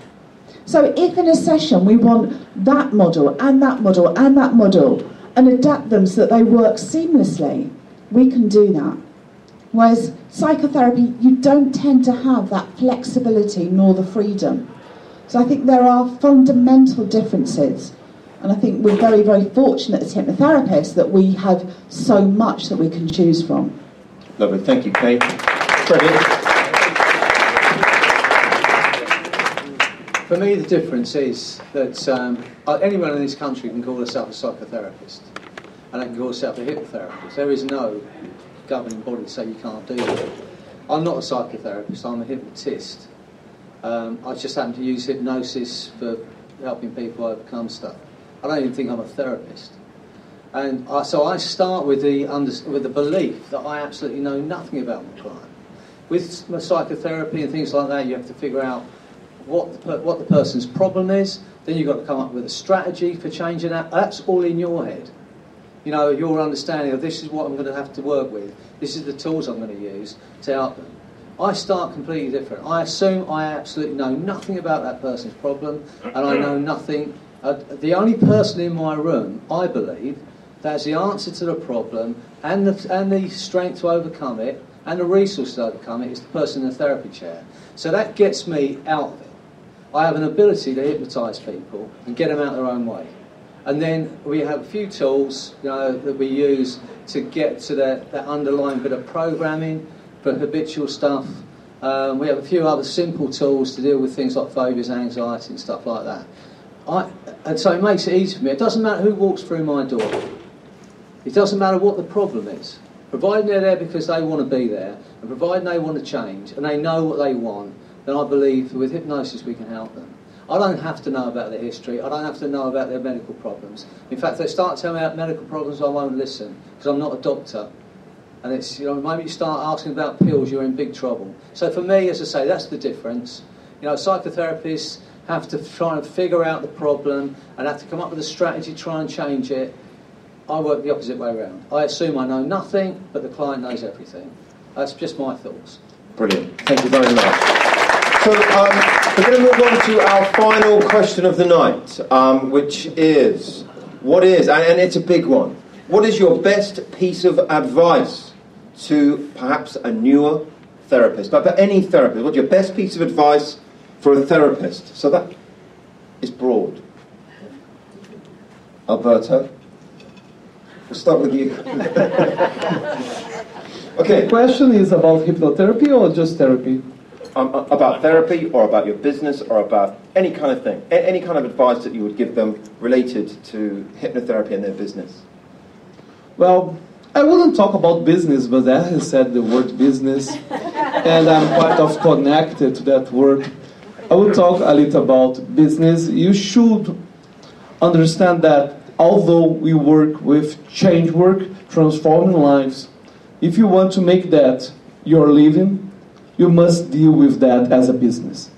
Speaker 4: So if in a session we want that model and that model and that model and adapt them so that they work seamlessly, we can do that. Whereas psychotherapy, you don't tend to have that flexibility nor the freedom. So I think there are fundamental differences. And I think we're very, very fortunate as hypnotherapists that we have so much that we can choose from.
Speaker 1: Lovely, thank you, Kate. Freddie?
Speaker 8: For me, the difference is that um, anyone in this country can call themselves a psychotherapist, and they can call themselves a hypnotherapist. There is no governing body to say you can't do that. I'm not a psychotherapist, I'm a hypnotist. Um, I just happen to use hypnosis for helping people overcome stuff. I don't even think I'm a therapist. And I, so I start with the, under, with the belief that I absolutely know nothing about my client. With psychotherapy and things like that, you have to figure out what the, what the person's problem is. Then you've got to come up with a strategy for changing that. That's all in your head. You know, your understanding of this is what I'm going to have to work with. This is the tools I'm going to use to help them. I start completely different. I assume I absolutely know nothing about that person's problem, and I know nothing. Uh, the only person in my room, I believe, that's the answer to the problem and the, and the strength to overcome it and the resources to overcome it is the person in the therapy chair. So that gets me out of it. I have an ability to hypnotise people and get them out their own way. And then we have a few tools you know, that we use to get to that, that underlying bit of programming for habitual stuff. Um, we have a few other simple tools to deal with things like phobias, anxiety, and stuff like that. I, and so it makes it easy for me. It doesn't matter who walks through my door. It doesn't matter what the problem is. Providing they're there because they want to be there, and providing they want to change, and they know what they want, then I believe with hypnosis we can help them. I don't have to know about their history. I don't have to know about their medical problems. In fact, they start telling me about medical problems, I won't listen because I'm not a doctor. And it's, you know, the moment you start asking about pills, you're in big trouble. So for me, as I say, that's the difference. You know, psychotherapists have to try and figure out the problem and have to come up with a strategy try and change it. I work the opposite way around. I assume I know nothing, but the client knows everything. That's just my thoughts.
Speaker 1: Brilliant. Thank you very much. So um, we're going to move on to our final question of the night, um, which is, what is, and, and it's a big one, what is your best piece of advice to perhaps a newer therapist, but, but any therapist? What's your best piece of advice for a therapist? So that is broad. Alberto, we'll start with you. okay.
Speaker 6: The question is about hypnotherapy or just therapy?
Speaker 1: Um, uh, about therapy or about your business or about any kind of thing, A- any kind of advice that you would give them related to hypnotherapy and their business.
Speaker 6: Well, I wouldn't talk about business, but I have said the word business, and I'm quite of connected to that word. I will talk a little about business. You should understand that although we work with change work, transforming lives, if you want to make that your living, you must deal with that as a business.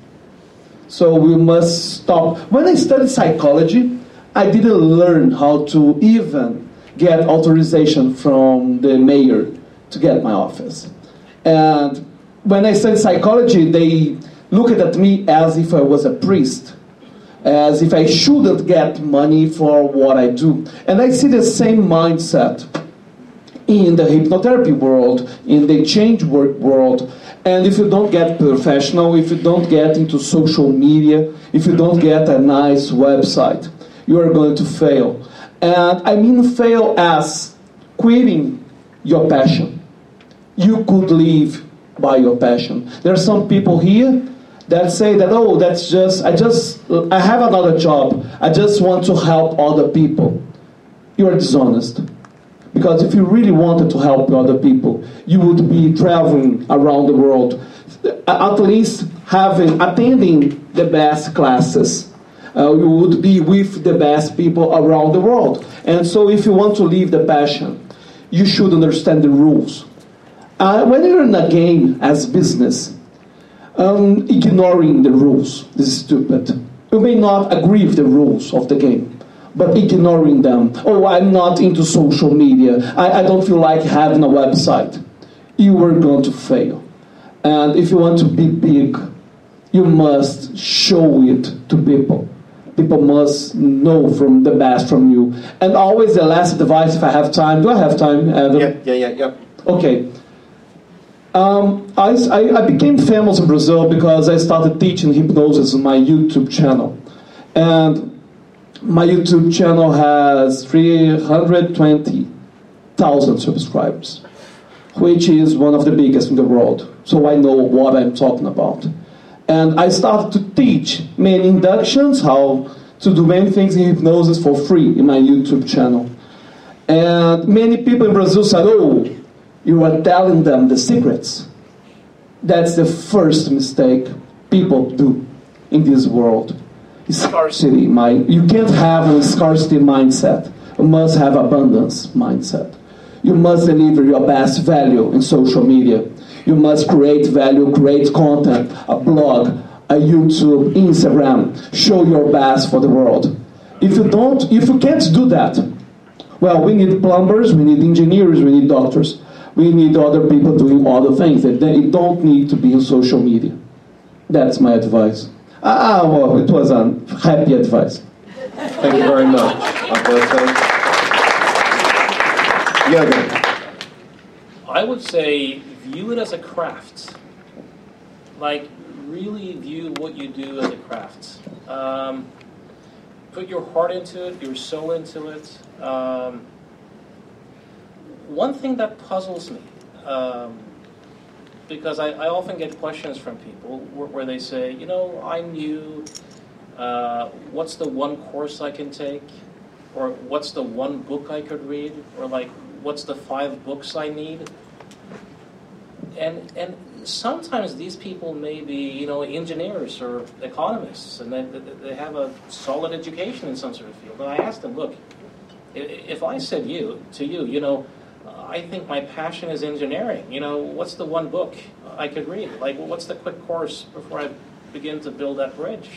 Speaker 6: So we must stop. When I studied psychology, I didn't learn how to even get authorization from the mayor to get my office. And when I studied psychology, they looked at me as if I was a priest, as if I shouldn't get money for what I do. And I see the same mindset in the hypnotherapy world, in the change work world. And if you don't get professional, if you don't get into social media, if you don't get a nice website, you are going to fail. And I mean fail as quitting your passion. You could live by your passion. There are some people here that say that oh that's just I just I have another job. I just want to help other people. You are dishonest. Because if you really wanted to help other people, you would be traveling around the world, at least having attending the best classes. Uh, you would be with the best people around the world. And so, if you want to live the passion, you should understand the rules. Uh, when you're in a game as business, um, ignoring the rules This is stupid. You may not agree with the rules of the game but ignoring them. Oh, I'm not into social media. I, I don't feel like having a website. You are going to fail. And if you want to be big, you must show it to people. People must know from the best from you. And always the last advice, if I have time. Do I have time, Adam?
Speaker 1: Yeah, yeah, yeah, yeah.
Speaker 6: Okay. Um, I, I, became famous in Brazil because I started teaching hypnosis on my YouTube channel. And my YouTube channel has 320,000 subscribers, which is one of the biggest in the world. So I know what I'm talking about. And I started to teach many inductions, how to do many things in hypnosis for free in my YouTube channel. And many people in Brazil said, Oh, you are telling them the secrets. That's the first mistake people do in this world scarcity mind. You can't have a scarcity mindset. You must have abundance mindset. You must deliver your best value in social media. You must create value, create content, a blog, a YouTube, Instagram. Show your best for the world. If you don't, if you can't do that, well, we need plumbers, we need engineers, we need doctors, we need other people doing other things. They don't need to be in social media. That's my advice. Ah, well, it was a happy advice.
Speaker 1: Thank you very much, Alberto. Jürgen.
Speaker 7: I would say view it as a craft. Like, really view what you do as a craft. Um, put your heart into it, your soul into it. Um, one thing that puzzles me, um, because I, I, often get questions from people where, where they say, you know, I'm new. Uh, what's the one course I can take? Or what's the one book I could read? Or like, what's the five books I need? And and sometimes these people may be, you know, engineers or economists, and they, they have a solid education in some sort of field. And I ask them, look, if I said you to you, you know, I think my passion is engineering. You know, what's the one book I could read? Like, what's the quick course before I begin to build that bridge?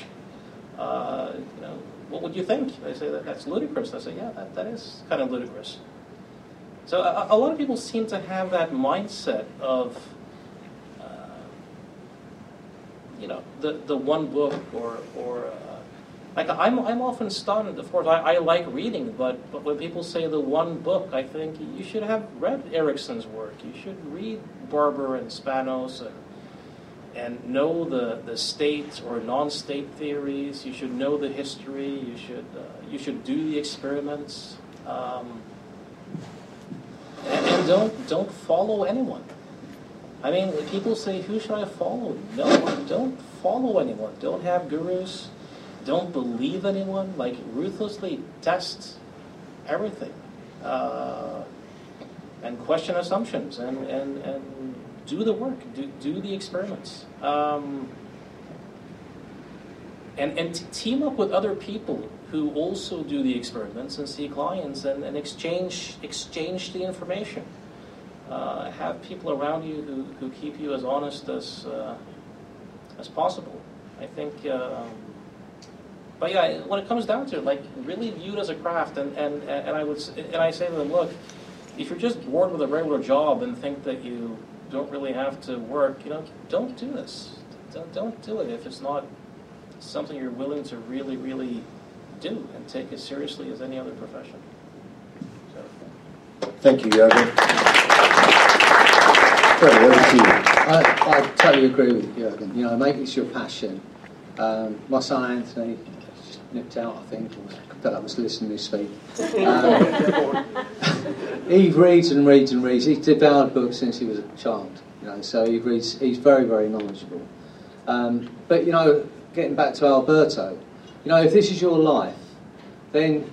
Speaker 7: Uh, you know, what would you think? They say that that's ludicrous. I say, yeah, that, that is kind of ludicrous. So a, a lot of people seem to have that mindset of, uh, you know, the, the one book or, or uh, like I'm, I'm often stunned. Of course, I, I like reading, but, but when people say the one book, I think you should have read Erickson's work. You should read Barber and Spanos and and know the, the state or non-state theories. You should know the history. You should uh, you should do the experiments, um, and, and, don't don't follow anyone. I mean, people say, "Who should I follow?" No. Don't follow anyone. Don't have gurus. Don't believe anyone. Like ruthlessly test everything. Uh, and question assumptions and, and, and do the work, do, do the experiments. Um, and and team up with other people who also do the experiments and see clients and, and exchange exchange the information. Uh, have people around you who, who keep you as honest as uh, as possible. I think. Um, but yeah, when it comes down to it, like really viewed as a craft, and, and, and I would and I say to them, look, if you're just bored with a regular job and think that you don't really have to work, you know, don't do this. Don't, don't do it if it's not something you're willing to really, really do and take as seriously as any other profession.
Speaker 1: So. Thank you, Jürgen.
Speaker 8: I, I totally agree with you, Jürgen. You know, make this your passion. Um, my son Anthony just nipped out, I think, that I was listening to speak. Um, he reads and reads and reads. He's devoured books since he was a child. You know, so he reads. He's very, very knowledgeable. Um, but you know, getting back to Alberto, you know, if this is your life, then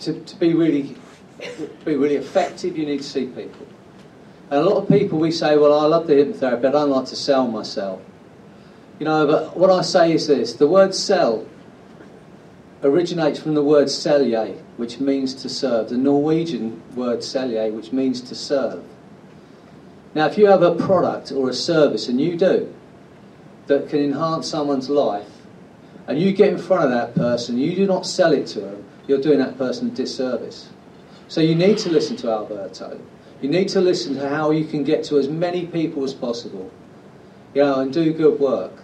Speaker 8: to, to be really to be really effective, you need to see people. And a lot of people we say, well, I love the hypnotherapy, but I don't like to sell myself. You know, but what I say is this: the word "sell" originates from the word selje, which means to serve, the Norwegian word selje, which means to serve. Now, if you have a product or a service, and you do, that can enhance someone's life, and you get in front of that person, you do not sell it to them, you're doing that person a disservice. So you need to listen to Alberto. You need to listen to how you can get to as many people as possible, you know, and do good work.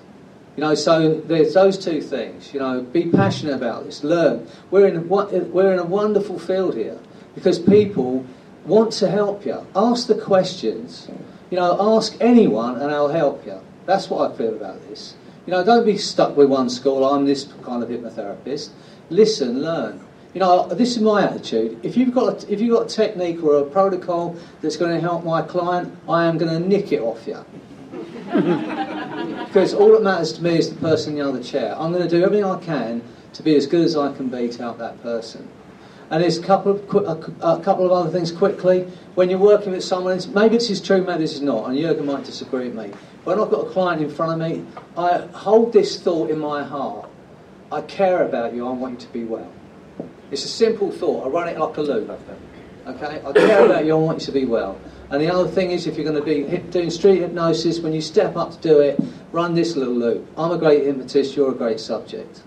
Speaker 8: You know, so there's those two things. You know, be passionate about this. Learn. We're in a, we're in a wonderful field here because people want to help you. Ask the questions. You know, ask anyone and I'll help you. That's what I feel about this. You know, don't be stuck with one school. I'm this kind of hypnotherapist. Listen, learn. You know, this is my attitude. If you've got a, if you've got a technique or a protocol that's going to help my client, I am going to nick it off you. because all that matters to me is the person in the other chair. I'm going to do everything I can to be as good as I can be to help that person. And there's a couple of a, couple of other things quickly. When you're working with someone, maybe this is true, maybe this is not, and Jürgen might disagree with me. When I've got a client in front of me, I hold this thought in my heart. I care about you. I want you to be well. It's a simple thought. I run it like a loop. Okay, I care about you. I want you to be well. And the other thing is, if you're going to be doing street hypnosis, when you step up to do it, run this little loop. I'm a great hypnotist, you're a great subject.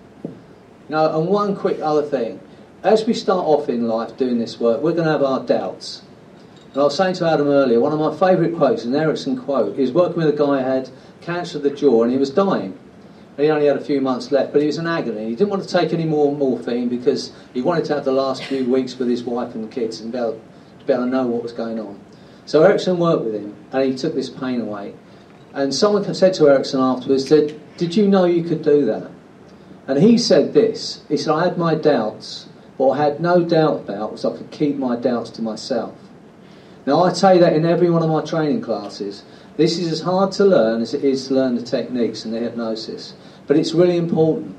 Speaker 8: Now, and one quick other thing. As we start off in life doing this work, we're going to have our doubts. And I was saying to Adam earlier, one of my favourite quotes, an Erickson quote, he was working with a guy who had cancer of the jaw and he was dying. And he only had a few months left, but he was in agony. He didn't want to take any more morphine because he wanted to have the last few weeks with his wife and kids and be able, be able to know what was going on. So Erickson worked with him, and he took this pain away. And someone said to Erickson afterwards, did, did you know you could do that? And he said this. He said, I had my doubts. What I had no doubt about was I could keep my doubts to myself. Now, I say that in every one of my training classes. This is as hard to learn as it is to learn the techniques and the hypnosis. But it's really important.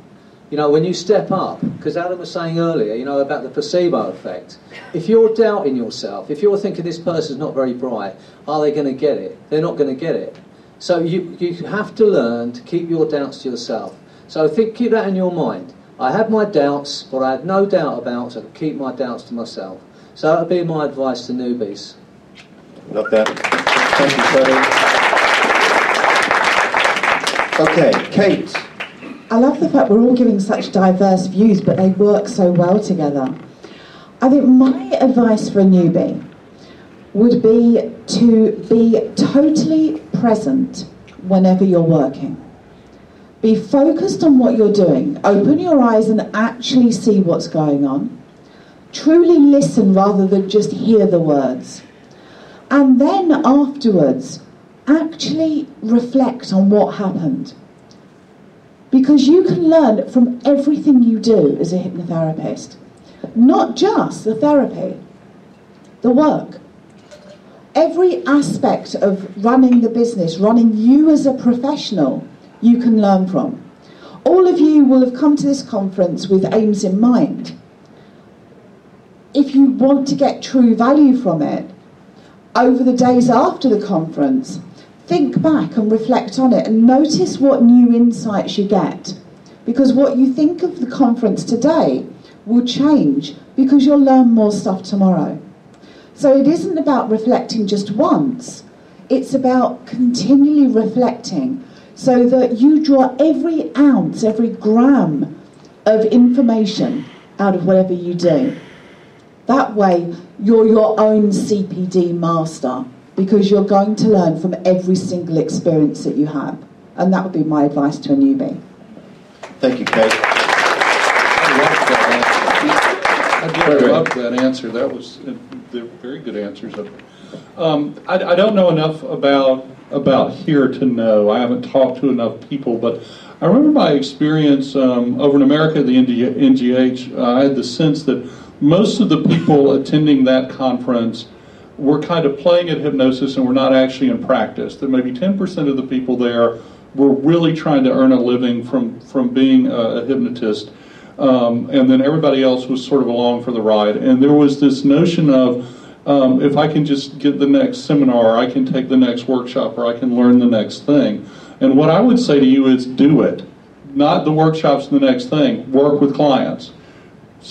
Speaker 8: You know, when you step up, because Adam was saying earlier, you know, about the placebo effect. If you're doubting yourself, if you're thinking this person's not very bright, are they going to get it? They're not going to get it. So you, you have to learn to keep your doubts to yourself. So think, keep that in your mind. I had my doubts, but I had no doubt about, so I keep my doubts to myself. So that would be my advice to newbies.
Speaker 1: Love that. Thank you, Freddie. Okay, Kate.
Speaker 4: I love the fact we're all giving such diverse views, but they work so well together. I think my advice for a newbie would be to be totally present whenever you're working. Be focused on what you're doing. Open your eyes and actually see what's going on. Truly listen rather than just hear the words. And then afterwards, actually reflect on what happened. Because you can learn from everything you do as a hypnotherapist, not just the therapy, the work. Every aspect of running the business, running you as a professional, you can learn from. All of you will have come to this conference with aims in mind. If you want to get true value from it, over the days after the conference, think back and reflect on it and notice what new insights you get. Because what you think of the conference today will change because you'll learn more stuff tomorrow. So it isn't about reflecting just once, it's about continually reflecting so that you draw every ounce, every gram of information out of whatever you do. That way, you're your own CPD master because you're going to learn from every single experience that you have. And that would be my advice to a newbie.
Speaker 1: Thank you, Kate.
Speaker 5: I really loved that answer. That was they're very good answers. Um, I, I, don't know enough about about here to know. I haven't talked to enough people, but I remember my experience um, over in America at the NGH. Uh, I had the sense that most of the people attending that conference were kind of playing at hypnosis and were not actually in practice. That maybe 10% of the people there were really trying to earn a living from, from being a, a hypnotist. Um, and then everybody else was sort of along for the ride. And there was this notion of um, if I can just get the next seminar, I can take the next workshop, or I can learn the next thing. And what I would say to you is do it. Not the workshops and the next thing. Work with clients.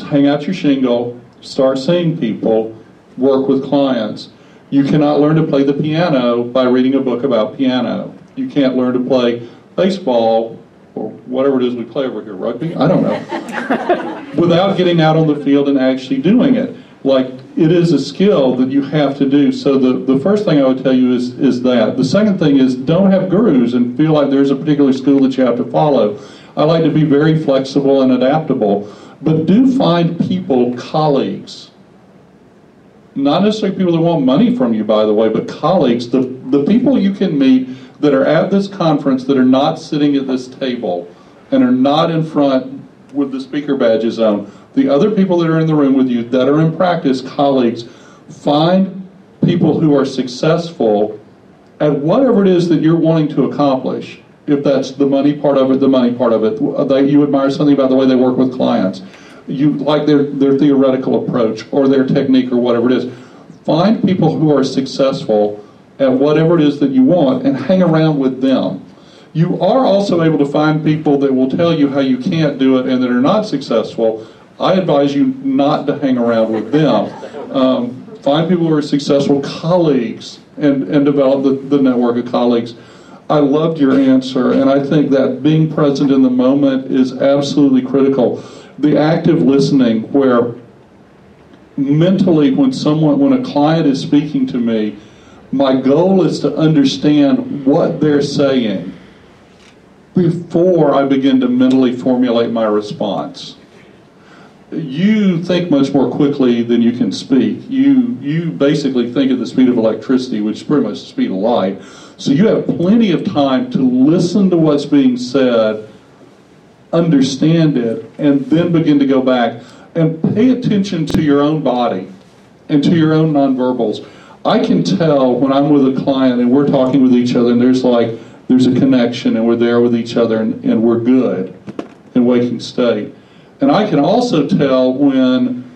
Speaker 5: hang out your shingle, start seeing people, work with clients. You cannot learn to play the piano by reading a book about piano. You can't learn to play baseball or whatever it is we play over here, rugby, I don't know, without getting out on the field and actually doing it. Like, it is a skill that you have to do. So the, the first thing I would tell you is, is that. The second thing is don't have gurus and feel like there's a particular school that you have to follow. I like to be very flexible and adaptable, but do find people, colleagues, not necessarily people that want money from you, by the way, but colleagues, the, the people you can meet that are at this conference that are not sitting at this table and are not in front with the speaker badges on, the other people that are in the room with you that are in practice, colleagues, find people who are successful at whatever it is that you're wanting to accomplish. If that's the money part of it, the money part of it, that you admire something about the way they work with clients, you like their, their theoretical approach or their technique or whatever it is. Find people who are successful at whatever it is that you want and hang around with them. You are also able to find people that will tell you how you can't do it and that are not successful. I advise you not to hang around with them. Um, find people who are successful colleagues and, and develop the, the network of colleagues. I loved your answer, and I think that being present in the moment is absolutely critical. The active listening, where mentally, when someone, when a client is speaking to me, my goal is to understand what they're saying before I begin to mentally formulate my response. You think much more quickly than you can speak. You you basically think at the speed of electricity, which is pretty much the speed of light. So you have plenty of time to listen to what's being said, understand it, and then begin to go back and pay attention to your own body and to your own nonverbals I can tell when I'm with a client and we're talking with each other and there's like there's a connection and we're there with each other and, and we're good in waking state. And I can also tell when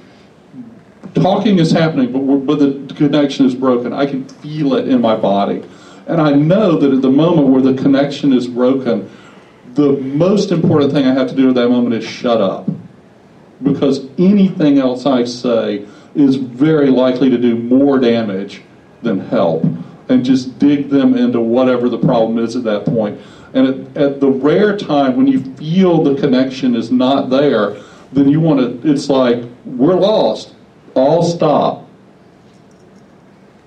Speaker 5: talking is happening but, but the connection is broken. I can feel it in my body. And I know that at the moment where the connection is broken, the most important thing I have to do at that moment is shut up. Because anything else I say is very likely to do more damage than help and just dig them into whatever the problem is at that point. And at, at the rare time when you feel the connection is not there, then you want to, it's like, we're lost. All stop.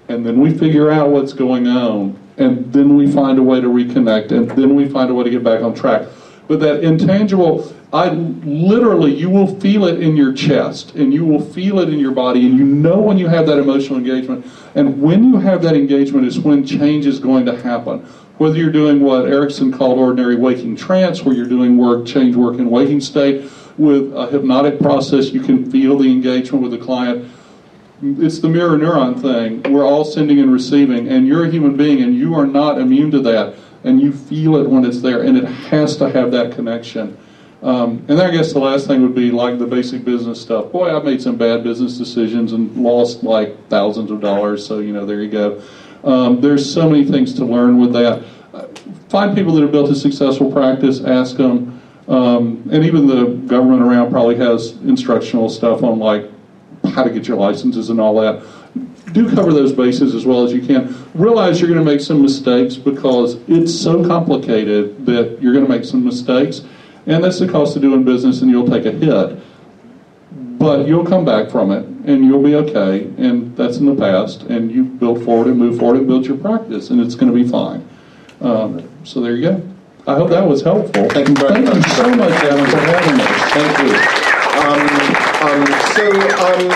Speaker 5: And then we figure out what's going on. And then we find a way to reconnect. And then we find a way to get back on track. But that intangible, I literally, you will feel it in your chest and you will feel it in your body, and you know when you have that emotional engagement. And when you have that engagement is when change is going to happen. Whether you're doing what Erickson called ordinary waking trance, where you're doing work, change work in waking state, with a hypnotic process, you can feel the engagement with the client. It's the mirror neuron thing. We're all sending and receiving, and you're a human being, and you are not immune to that and you feel it when it's there, and it has to have that connection. Um, and then I guess the last thing would be like the basic business stuff. Boy, I've made some bad business decisions and lost like thousands of dollars. So you know, there you go. Um, there's so many things to learn with that. find people that have built a successful practice. Ask them. Um, and even the government around probably has instructional stuff on like how to get your licenses and all that do cover those bases as well as you can. Realize you're going to make some mistakes because it's so complicated that you're going to make some mistakes, and that's the cost of doing business, and you'll take a hit. But you'll come back from it, and you'll be okay, and that's in the past, and you build forward and move forward and build your practice, and it's going to be fine. Um, so there you go. I hope that was helpful.
Speaker 1: Thank you very
Speaker 5: Thank
Speaker 1: much.
Speaker 5: you so much, Alan, for having us.
Speaker 1: Thank you. Um. Um, so um,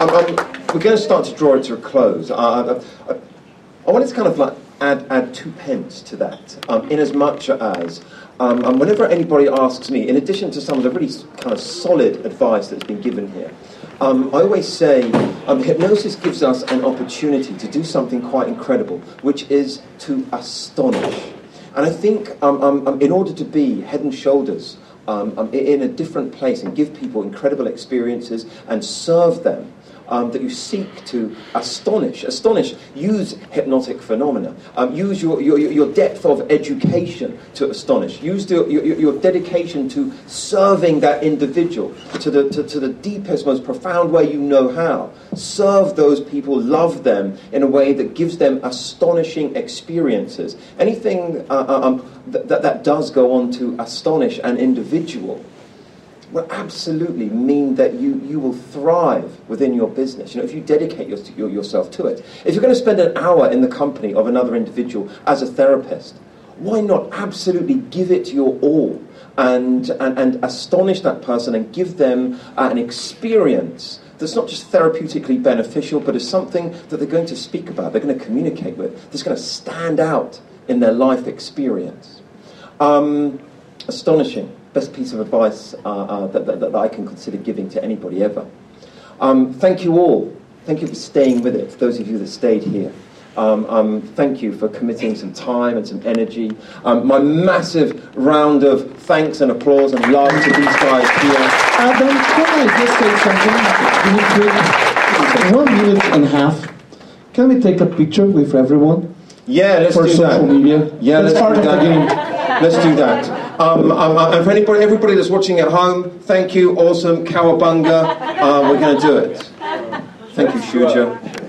Speaker 1: um, um, we're going to start to draw it to a close. Uh, I, I, wanted to kind of like add, add two pence to that, um, in as much as um, and whenever anybody asks me, in addition to some of the really kind of solid advice that's been given here, um, I always say um, hypnosis gives us an opportunity to do something quite incredible, which is to astonish. And I think um, um, um in order to be head and shoulders um, in a different place and give people incredible experiences and serve them, um, that you seek to astonish. Astonish, use hypnotic phenomena. Um, use your, your, your depth of education to astonish. Use the, your, your dedication to serving that individual to the, to, to the deepest, most profound way you know how. Serve those people, love them in a way that gives them astonishing experiences. Anything uh, uh um, that, that does go on to astonish an individual will absolutely mean that you, you will thrive within your business. You know, if you dedicate your, your, yourself to it. If you're going to spend an hour in the company of another individual as a therapist, why not absolutely give it your all and, and, and astonish that person and give them an experience that's not just therapeutically beneficial, but is something that they're going to speak about, they're going to communicate with, that's going to stand out in their life experience. Um, astonishing best piece of advice uh, uh, that, that, that, I can consider giving to anybody ever. Um, thank you all. Thank you for staying with it, those of you that stayed here. Um, um, thank you for committing some time and some energy. Um, my massive round of thanks and applause and love to these guys here.
Speaker 6: Adam, can I just say something? One minute and a half. Can we take a picture with everyone?
Speaker 1: Yeah, let's
Speaker 6: for
Speaker 1: do
Speaker 6: social
Speaker 1: that.
Speaker 6: media.
Speaker 1: Yeah,
Speaker 6: That's
Speaker 1: let's
Speaker 6: part
Speaker 1: do
Speaker 6: of
Speaker 1: that.
Speaker 6: the game.
Speaker 1: Let's do that. Um, um, uh, and for anybody, everybody that's watching at home, thank you, awesome, cowabunga. Uh, we're going to do it. Thank you, Shuja.